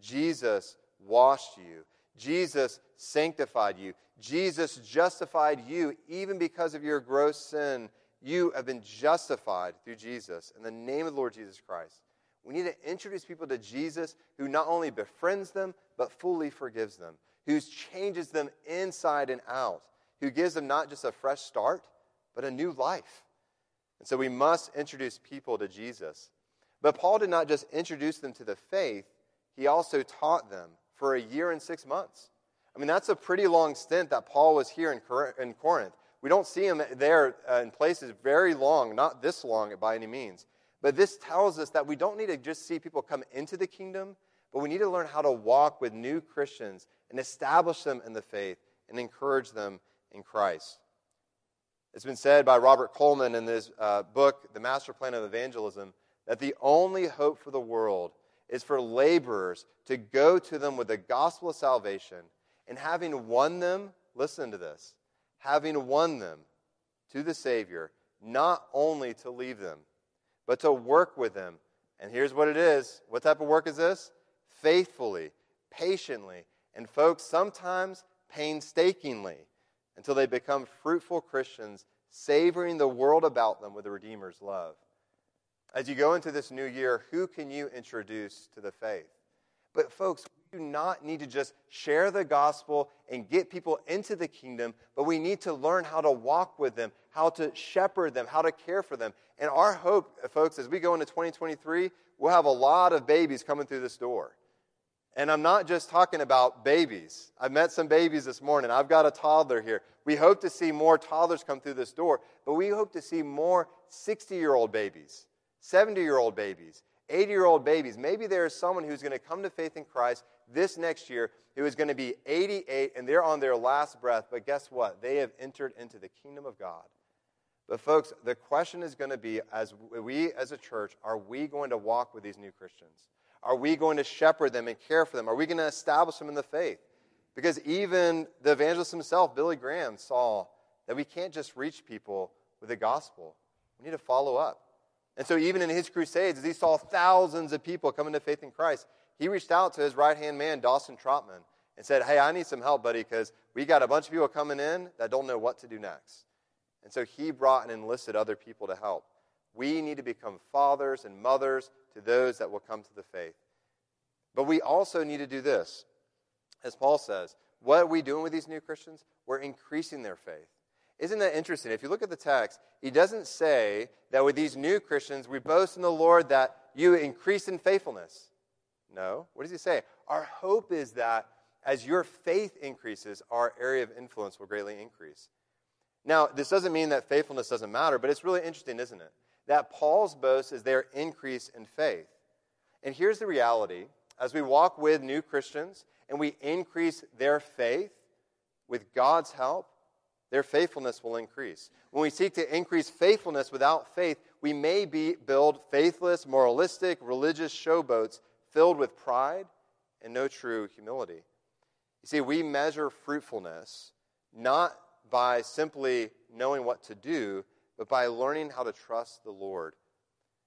Jesus washed you. Jesus sanctified you. Jesus justified you even because of your gross sin. You have been justified through Jesus in the name of the Lord Jesus Christ. We need to introduce people to Jesus who not only befriends them, but fully forgives them, who changes them inside and out, who gives them not just a fresh start, but a new life. And so we must introduce people to Jesus. But Paul did not just introduce them to the faith, he also taught them for a year and six months. I mean, that's a pretty long stint that Paul was here in Corinth. We don't see him there uh, in places very long, not this long by any means. But this tells us that we don't need to just see people come into the kingdom, but we need to learn how to walk with new Christians and establish them in the faith and encourage them in Christ. It's been said by Robert Coleman in his uh, book, The Master Plan of Evangelism, that the only hope for the world is for laborers to go to them with the gospel of salvation and having won them, listen to this, having won them to the Savior, not only to leave them, but to work with them. And here's what it is what type of work is this? Faithfully, patiently, and folks, sometimes painstakingly, until they become fruitful Christians, savoring the world about them with the Redeemer's love. As you go into this new year, who can you introduce to the faith? But, folks, we do not need to just share the gospel and get people into the kingdom, but we need to learn how to walk with them, how to shepherd them, how to care for them. And our hope, folks, as we go into 2023, we'll have a lot of babies coming through this door. And I'm not just talking about babies. I've met some babies this morning. I've got a toddler here. We hope to see more toddlers come through this door, but we hope to see more 60 year old babies, 70 year old babies, 80 year old babies. Maybe there is someone who's going to come to faith in Christ this next year who is going to be 88 and they're on their last breath, but guess what? They have entered into the kingdom of God. But, folks, the question is going to be as we as a church, are we going to walk with these new Christians? Are we going to shepherd them and care for them? Are we going to establish them in the faith? Because even the evangelist himself, Billy Graham, saw that we can't just reach people with the gospel. We need to follow up. And so, even in his crusades, as he saw thousands of people coming to faith in Christ, he reached out to his right hand man, Dawson Trotman, and said, Hey, I need some help, buddy, because we got a bunch of people coming in that don't know what to do next. And so he brought and enlisted other people to help. We need to become fathers and mothers to those that will come to the faith. But we also need to do this. As Paul says, what are we doing with these new Christians? We're increasing their faith. Isn't that interesting? If you look at the text, he doesn't say that with these new Christians, we boast in the Lord that you increase in faithfulness. No. What does he say? Our hope is that as your faith increases, our area of influence will greatly increase. Now, this doesn't mean that faithfulness doesn't matter, but it's really interesting, isn't it? That Paul's boast is their increase in faith. And here's the reality as we walk with new Christians and we increase their faith with God's help, their faithfulness will increase. When we seek to increase faithfulness without faith, we may be build faithless, moralistic, religious showboats filled with pride and no true humility. You see, we measure fruitfulness not by simply knowing what to do, but by learning how to trust the Lord.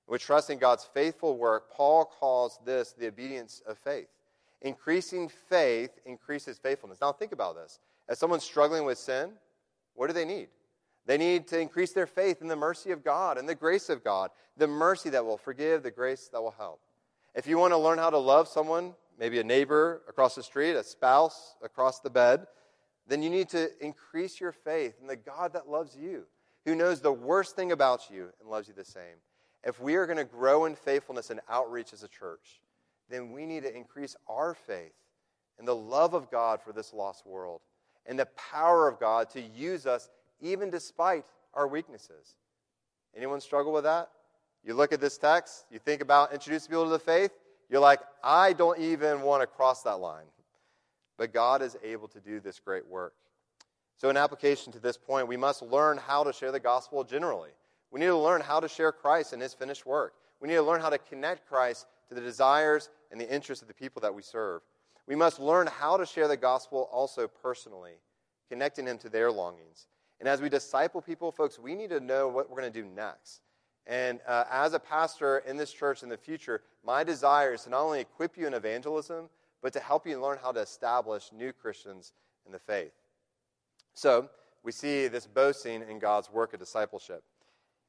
With trusting God's faithful work, Paul calls this the obedience of faith. Increasing faith increases faithfulness. Now, think about this. As someone struggling with sin, what do they need? They need to increase their faith in the mercy of God and the grace of God, the mercy that will forgive, the grace that will help. If you want to learn how to love someone, maybe a neighbor across the street, a spouse across the bed, then you need to increase your faith in the God that loves you, who knows the worst thing about you and loves you the same. If we are going to grow in faithfulness and outreach as a church, then we need to increase our faith in the love of God for this lost world and the power of God to use us even despite our weaknesses. Anyone struggle with that? You look at this text, you think about introducing people to the faith, you're like, I don't even want to cross that line. But God is able to do this great work. So, in application to this point, we must learn how to share the gospel generally. We need to learn how to share Christ and his finished work. We need to learn how to connect Christ to the desires and the interests of the people that we serve. We must learn how to share the gospel also personally, connecting him to their longings. And as we disciple people, folks, we need to know what we're going to do next. And uh, as a pastor in this church in the future, my desire is to not only equip you in evangelism, but to help you learn how to establish new Christians in the faith. So, we see this boasting in God's work of discipleship.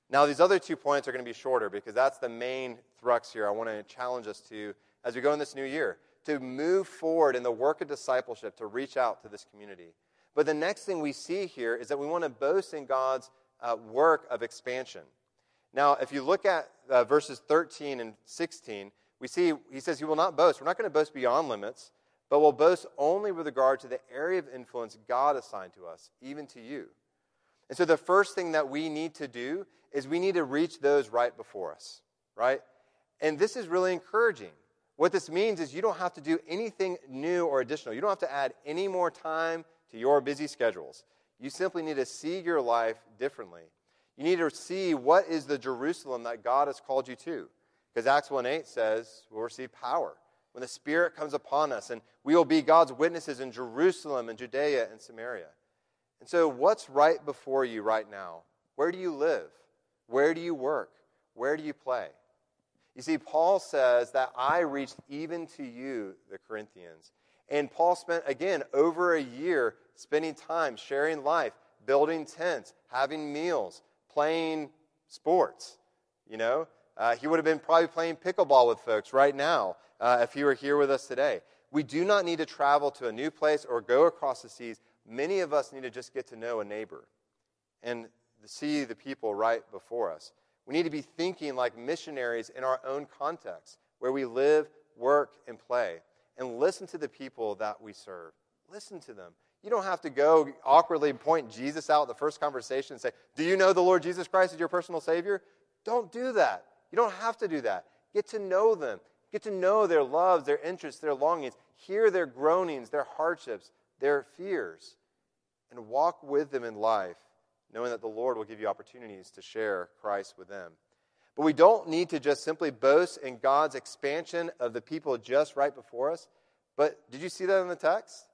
Now, these other two points are going to be shorter because that's the main thrust here I want to challenge us to as we go in this new year to move forward in the work of discipleship to reach out to this community. But the next thing we see here is that we want to boast in God's uh, work of expansion. Now, if you look at uh, verses 13 and 16, we see he says he will not boast. We're not going to boast beyond limits, but we'll boast only with regard to the area of influence God assigned to us, even to you. And so the first thing that we need to do is we need to reach those right before us, right? And this is really encouraging. What this means is you don't have to do anything new or additional. You don't have to add any more time to your busy schedules. You simply need to see your life differently. You need to see what is the Jerusalem that God has called you to. Because Acts 1 8 says we'll receive power when the Spirit comes upon us, and we will be God's witnesses in Jerusalem and Judea and Samaria. And so, what's right before you right now? Where do you live? Where do you work? Where do you play? You see, Paul says that I reached even to you, the Corinthians. And Paul spent, again, over a year spending time sharing life, building tents, having meals, playing sports, you know? Uh, he would have been probably playing pickleball with folks right now uh, if he were here with us today. We do not need to travel to a new place or go across the seas. Many of us need to just get to know a neighbor. And see the people right before us. We need to be thinking like missionaries in our own context, where we live, work, and play, and listen to the people that we serve. Listen to them. You don't have to go awkwardly point Jesus out the first conversation and say, Do you know the Lord Jesus Christ as your personal Savior? Don't do that. You don't have to do that. Get to know them. Get to know their loves, their interests, their longings. Hear their groanings, their hardships, their fears, and walk with them in life, knowing that the Lord will give you opportunities to share Christ with them. But we don't need to just simply boast in God's expansion of the people just right before us. But did you see that in the text?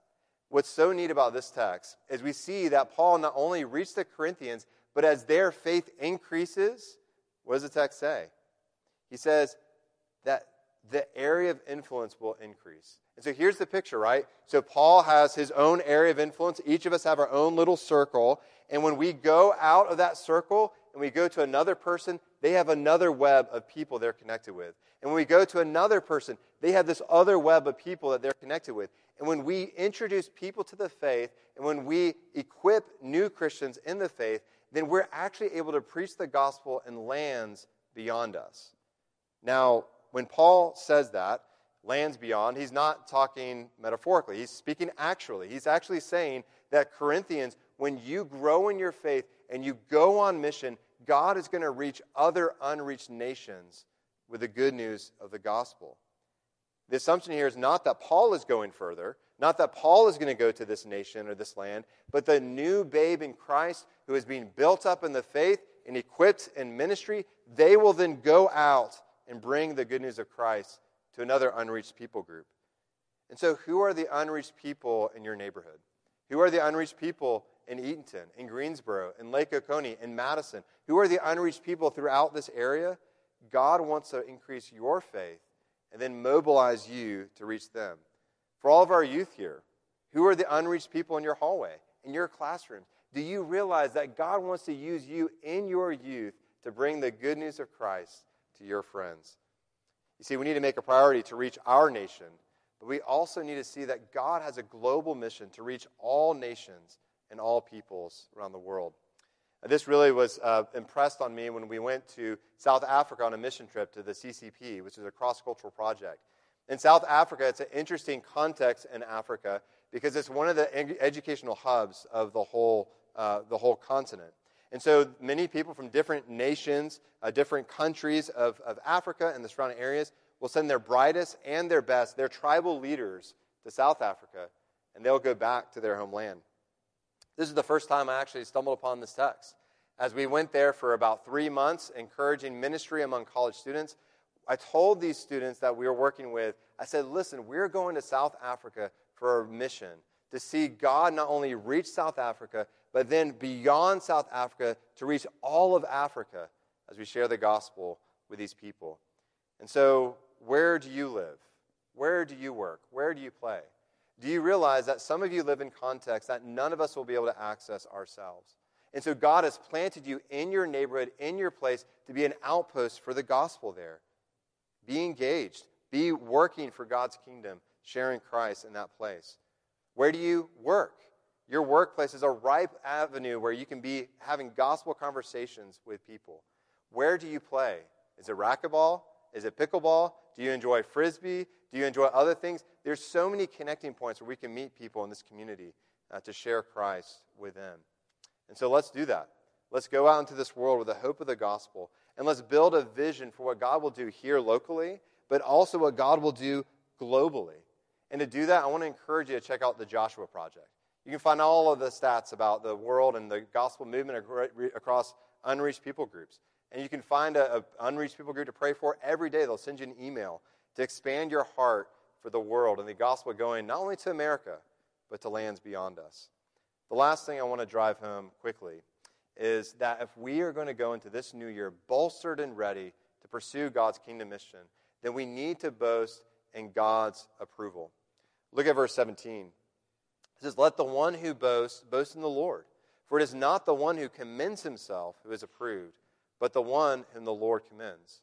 What's so neat about this text is we see that Paul not only reached the Corinthians, but as their faith increases, what does the text say? He says that the area of influence will increase. And so here's the picture, right? So Paul has his own area of influence. Each of us have our own little circle. And when we go out of that circle and we go to another person, they have another web of people they're connected with. And when we go to another person, they have this other web of people that they're connected with. And when we introduce people to the faith and when we equip new Christians in the faith, then we're actually able to preach the gospel in lands beyond us. Now, when Paul says that, lands beyond, he's not talking metaphorically. He's speaking actually. He's actually saying that Corinthians, when you grow in your faith and you go on mission, God is going to reach other unreached nations with the good news of the gospel. The assumption here is not that Paul is going further, not that Paul is going to go to this nation or this land, but the new babe in Christ who is being built up in the faith and equipped in ministry, they will then go out and bring the good news of Christ to another unreached people group. And so, who are the unreached people in your neighborhood? Who are the unreached people in Eatonton, in Greensboro, in Lake Oconee, in Madison? Who are the unreached people throughout this area? God wants to increase your faith and then mobilize you to reach them. For all of our youth here, who are the unreached people in your hallway, in your classrooms? Do you realize that God wants to use you in your youth to bring the good news of Christ to your friends? You see, we need to make a priority to reach our nation, but we also need to see that God has a global mission to reach all nations and all peoples around the world. This really was uh, impressed on me when we went to South Africa on a mission trip to the CCP, which is a cross cultural project. In South Africa, it's an interesting context in Africa because it's one of the educational hubs of the whole, uh, the whole continent. And so many people from different nations, uh, different countries of, of Africa and the surrounding areas will send their brightest and their best, their tribal leaders, to South Africa, and they'll go back to their homeland. This is the first time I actually stumbled upon this text. As we went there for about three months, encouraging ministry among college students, I told these students that we were working with, I said, listen, we're going to South Africa for a mission to see God not only reach South Africa, but then beyond South Africa to reach all of Africa as we share the gospel with these people. And so, where do you live? Where do you work? Where do you play? Do you realize that some of you live in contexts that none of us will be able to access ourselves? And so, God has planted you in your neighborhood, in your place, to be an outpost for the gospel there. Be engaged, be working for God's kingdom, sharing Christ in that place. Where do you work? Your workplace is a ripe avenue where you can be having gospel conversations with people. Where do you play? Is it racquetball? Is it pickleball? Do you enjoy frisbee? Do you enjoy other things? There's so many connecting points where we can meet people in this community uh, to share Christ with them. And so let's do that. Let's go out into this world with the hope of the gospel and let's build a vision for what God will do here locally, but also what God will do globally. And to do that, I want to encourage you to check out the Joshua Project. You can find all of the stats about the world and the gospel movement across unreached people groups. And you can find an unreached people group to pray for every day. They'll send you an email to expand your heart for the world and the gospel going not only to America, but to lands beyond us. The last thing I want to drive home quickly is that if we are going to go into this new year bolstered and ready to pursue God's kingdom mission, then we need to boast in God's approval. Look at verse 17. It says, Let the one who boasts boast in the Lord. For it is not the one who commends himself who is approved, but the one whom the Lord commends.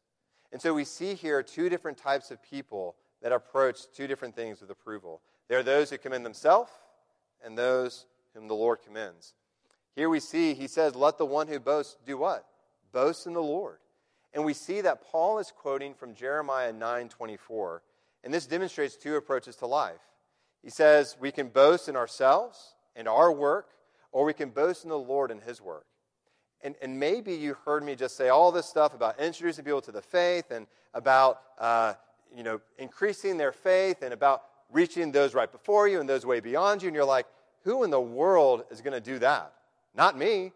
And so we see here two different types of people that approach two different things with approval. There are those who commend themselves and those whom the Lord commends. Here we see he says, Let the one who boasts do what? Boast in the Lord. And we see that Paul is quoting from Jeremiah 9:24. And this demonstrates two approaches to life. He says we can boast in ourselves and our work, or we can boast in the Lord and his work. And, and maybe you heard me just say all this stuff about introducing people to the faith and about uh, you know, increasing their faith and about reaching those right before you and those way beyond you. And you're like, who in the world is going to do that? Not me.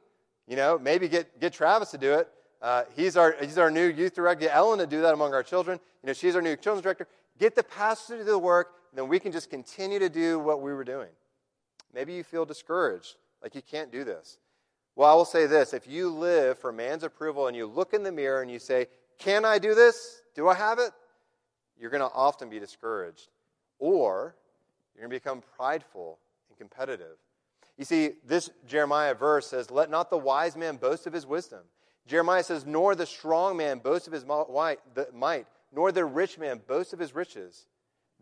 You know, maybe get, get Travis to do it. Uh, he's, our, he's our new youth director. Get Ellen to do that among our children. You know, she's our new children's director. Get the pastor to do the work, then we can just continue to do what we were doing. Maybe you feel discouraged, like you can't do this. Well, I will say this if you live for man's approval and you look in the mirror and you say, Can I do this? Do I have it? You're going to often be discouraged. Or you're going to become prideful and competitive. You see, this Jeremiah verse says, Let not the wise man boast of his wisdom. Jeremiah says, Nor the strong man boast of his might, nor the rich man boast of his riches.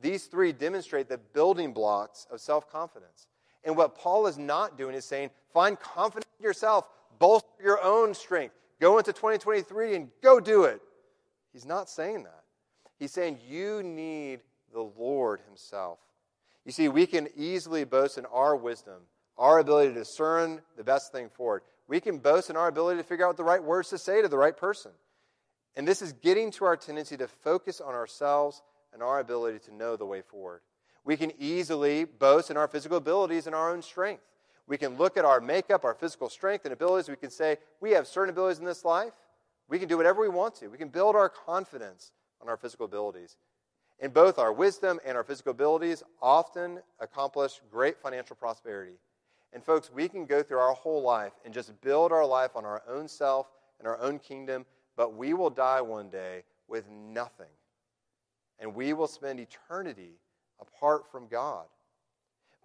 These three demonstrate the building blocks of self confidence. And what Paul is not doing is saying, Find confidence in yourself, bolster your own strength, go into 2023 and go do it. He's not saying that. He's saying, You need the Lord Himself. You see, we can easily boast in our wisdom our ability to discern the best thing forward. We can boast in our ability to figure out the right words to say to the right person. And this is getting to our tendency to focus on ourselves and our ability to know the way forward. We can easily boast in our physical abilities and our own strength. We can look at our makeup, our physical strength and abilities. We can say, we have certain abilities in this life. We can do whatever we want to. We can build our confidence on our physical abilities. And both our wisdom and our physical abilities often accomplish great financial prosperity. And folks, we can go through our whole life and just build our life on our own self and our own kingdom, but we will die one day with nothing. And we will spend eternity apart from God.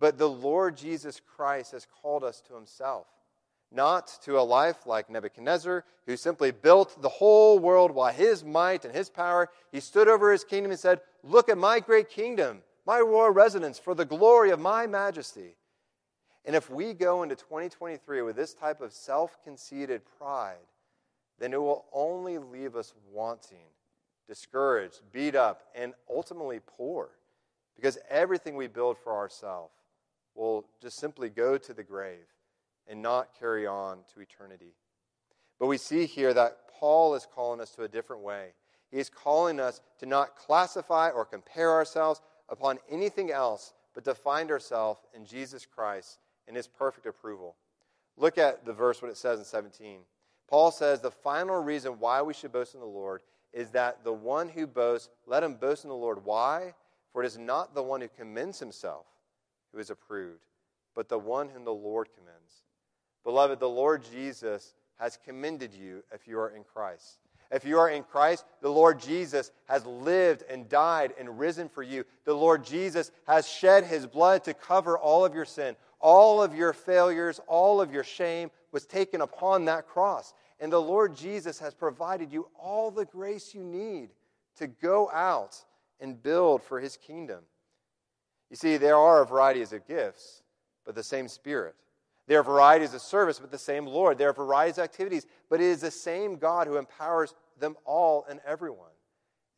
But the Lord Jesus Christ has called us to himself, not to a life like Nebuchadnezzar, who simply built the whole world by his might and his power. He stood over his kingdom and said, Look at my great kingdom, my royal residence, for the glory of my majesty. And if we go into 2023 with this type of self conceited pride, then it will only leave us wanting, discouraged, beat up, and ultimately poor. Because everything we build for ourselves will just simply go to the grave and not carry on to eternity. But we see here that Paul is calling us to a different way. He is calling us to not classify or compare ourselves upon anything else, but to find ourselves in Jesus Christ in his perfect approval. Look at the verse, what it says in 17. Paul says the final reason why we should boast in the Lord is that the one who boasts, let him boast in the Lord. Why? For it is not the one who commends himself who is approved, but the one whom the Lord commends. Beloved, the Lord Jesus has commended you if you are in Christ. If you are in Christ, the Lord Jesus has lived and died and risen for you. The Lord Jesus has shed his blood to cover all of your sin. All of your failures, all of your shame was taken upon that cross. And the Lord Jesus has provided you all the grace you need to go out and build for his kingdom. You see, there are a variety of gifts, but the same Spirit. There are varieties of service, but the same Lord. There are varieties of activities, but it is the same God who empowers them all and everyone.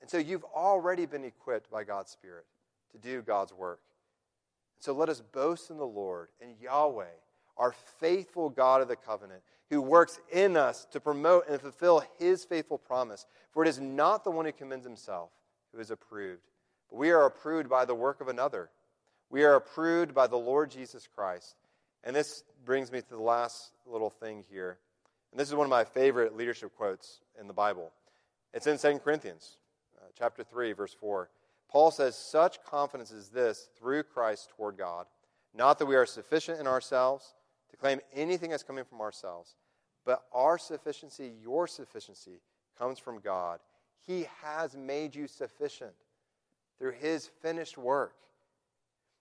And so you've already been equipped by God's Spirit to do God's work. So let us boast in the Lord and Yahweh, our faithful God of the covenant, who works in us to promote and fulfill his faithful promise. For it is not the one who commends himself who is approved, but we are approved by the work of another. We are approved by the Lord Jesus Christ. And this brings me to the last little thing here. And this is one of my favorite leadership quotes in the Bible. It's in 2 Corinthians, uh, chapter 3, verse 4. Paul says, Such confidence is this through Christ toward God. Not that we are sufficient in ourselves to claim anything as coming from ourselves, but our sufficiency, your sufficiency, comes from God. He has made you sufficient through his finished work.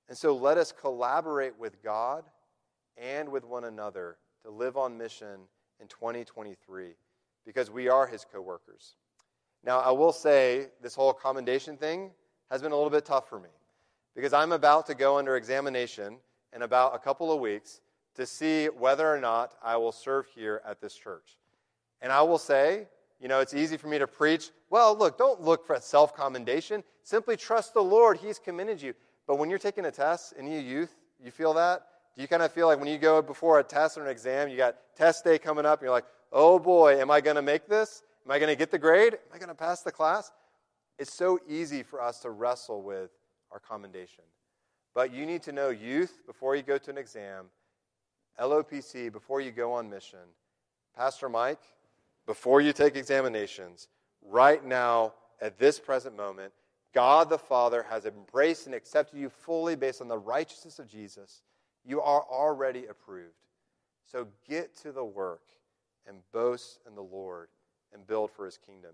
And so let us collaborate with God and with one another to live on mission in 2023 because we are his co workers. Now, I will say this whole commendation thing has been a little bit tough for me because I'm about to go under examination in about a couple of weeks to see whether or not I will serve here at this church. And I will say, you know, it's easy for me to preach, well, look, don't look for self commendation. Simply trust the Lord. He's commended you. But when you're taking a test, any youth, you feel that? Do you kind of feel like when you go before a test or an exam, you got test day coming up, and you're like, oh boy, am I going to make this? Am I going to get the grade? Am I going to pass the class? It's so easy for us to wrestle with our commendation. But you need to know, youth, before you go to an exam, LOPC, before you go on mission, Pastor Mike, before you take examinations, right now, at this present moment, God the Father has embraced and accepted you fully based on the righteousness of Jesus. You are already approved. So get to the work and boast in the Lord and build for his kingdom.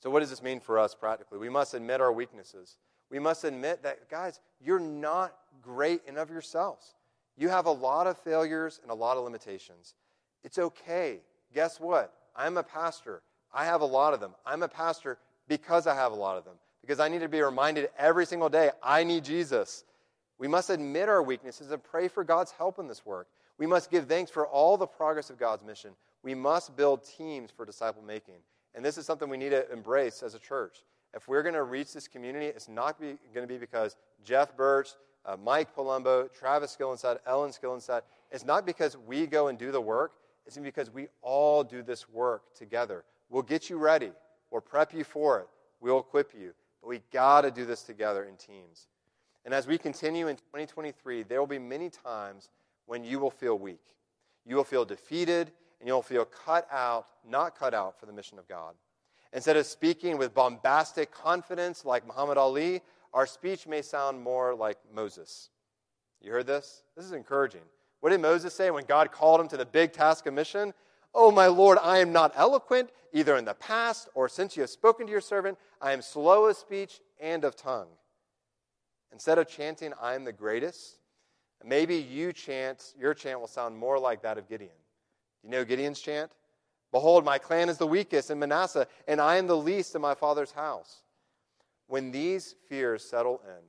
So, what does this mean for us practically? We must admit our weaknesses. We must admit that, guys, you're not great in of yourselves. You have a lot of failures and a lot of limitations. It's okay. Guess what? I'm a pastor. I have a lot of them. I'm a pastor because I have a lot of them, because I need to be reminded every single day I need Jesus. We must admit our weaknesses and pray for God's help in this work. We must give thanks for all the progress of God's mission. We must build teams for disciple making. And this is something we need to embrace as a church. If we're going to reach this community, it's not going to be because Jeff Birch, uh, Mike Palumbo, Travis Skillinside, Ellen Skillinside. It's not because we go and do the work. It's because we all do this work together. We'll get you ready. We'll prep you for it. We'll equip you. But we got to do this together in teams. And as we continue in 2023, there will be many times when you will feel weak. You will feel defeated, and you'll feel cut out, not cut out for the mission of God. Instead of speaking with bombastic confidence like Muhammad Ali, our speech may sound more like Moses. You heard this? This is encouraging. What did Moses say when God called him to the big task of mission? Oh, my Lord, I am not eloquent, either in the past or since you have spoken to your servant. I am slow of speech and of tongue. Instead of chanting, I am the greatest, maybe you chant, your chant will sound more like that of Gideon. Do you know Gideon's chant? Behold, my clan is the weakest in Manasseh, and I am the least in my father's house. When these fears settle in,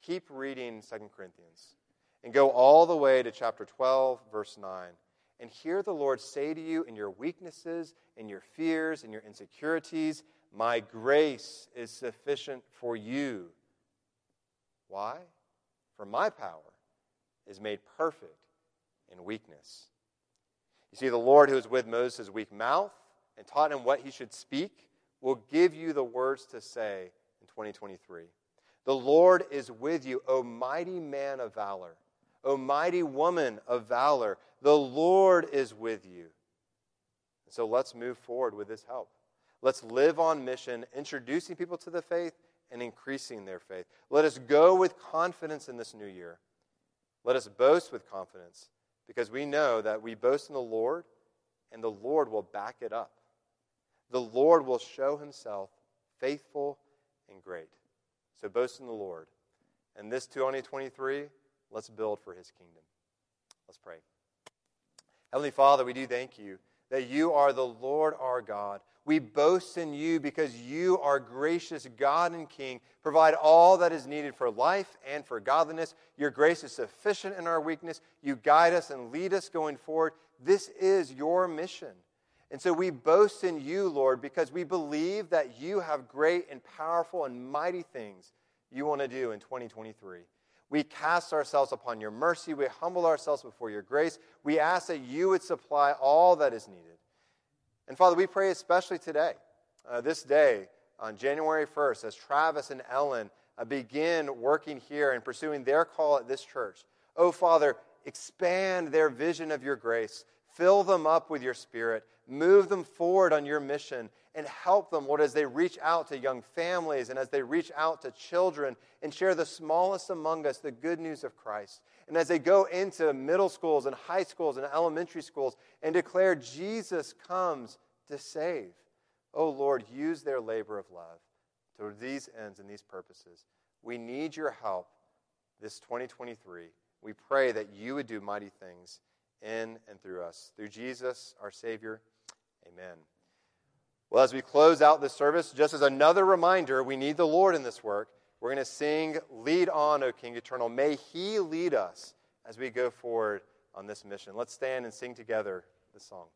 keep reading 2 Corinthians and go all the way to chapter 12, verse 9 and hear the Lord say to you in your weaknesses, in your fears, in your insecurities, My grace is sufficient for you. Why? For my power is made perfect in weakness. You see, the Lord who is with Moses' weak mouth and taught him what he should speak will give you the words to say 2023. The Lord is with you, O mighty man of valor. O mighty woman of valor, the Lord is with you. So let's move forward with his help. Let's live on mission, introducing people to the faith and increasing their faith. Let us go with confidence in this new year. Let us boast with confidence because we know that we boast in the Lord and the Lord will back it up. The Lord will show himself faithful and great. So boast in the Lord. And this 2023, Let's build for his kingdom. Let's pray. Heavenly Father, we do thank you that you are the Lord our God. We boast in you because you are gracious God and King. Provide all that is needed for life and for godliness. Your grace is sufficient in our weakness. You guide us and lead us going forward. This is your mission. And so we boast in you, Lord, because we believe that you have great and powerful and mighty things you want to do in 2023. We cast ourselves upon your mercy. We humble ourselves before your grace. We ask that you would supply all that is needed. And Father, we pray especially today, uh, this day, on January 1st, as Travis and Ellen uh, begin working here and pursuing their call at this church. Oh, Father, expand their vision of your grace. Fill them up with your spirit. Move them forward on your mission and help them, Lord, as they reach out to young families and as they reach out to children and share the smallest among us the good news of Christ. And as they go into middle schools and high schools and elementary schools and declare Jesus comes to save. Oh, Lord, use their labor of love to these ends and these purposes. We need your help this 2023. We pray that you would do mighty things in and through us. Through Jesus, our Savior. Amen. Well, as we close out this service, just as another reminder, we need the Lord in this work. We're going to sing, Lead on, O King Eternal. May He lead us as we go forward on this mission. Let's stand and sing together this song.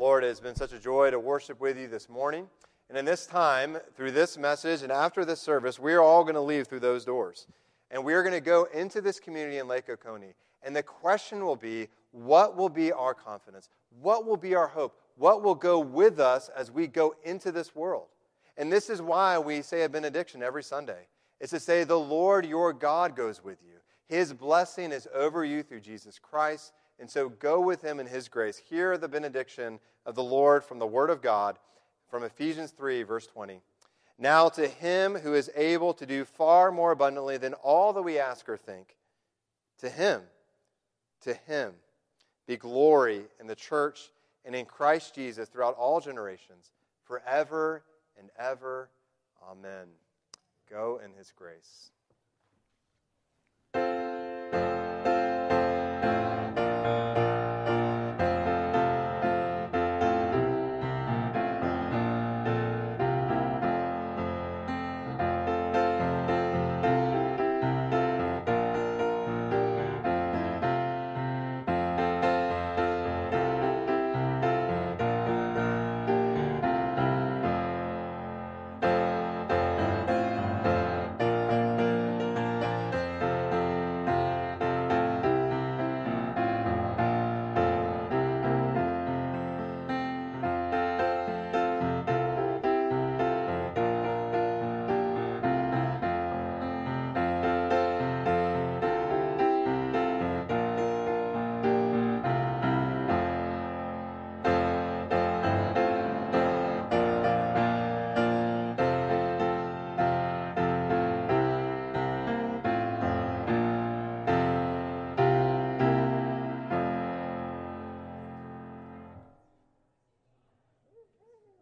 Lord. It has been such a joy to worship with you this morning. And in this time, through this message and after this service, we are all going to leave through those doors. And we are going to go into this community in Lake Oconee. And the question will be what will be our confidence? What will be our hope? What will go with us as we go into this world? And this is why we say a benediction every Sunday. It's to say, The Lord your God goes with you. His blessing is over you through Jesus Christ. And so go with him in his grace. Hear the benediction of the Lord from the Word of God from Ephesians 3, verse 20. Now to him who is able to do far more abundantly than all that we ask or think, to him, to him be glory in the church and in Christ Jesus throughout all generations, forever and ever. Amen. Go in his grace.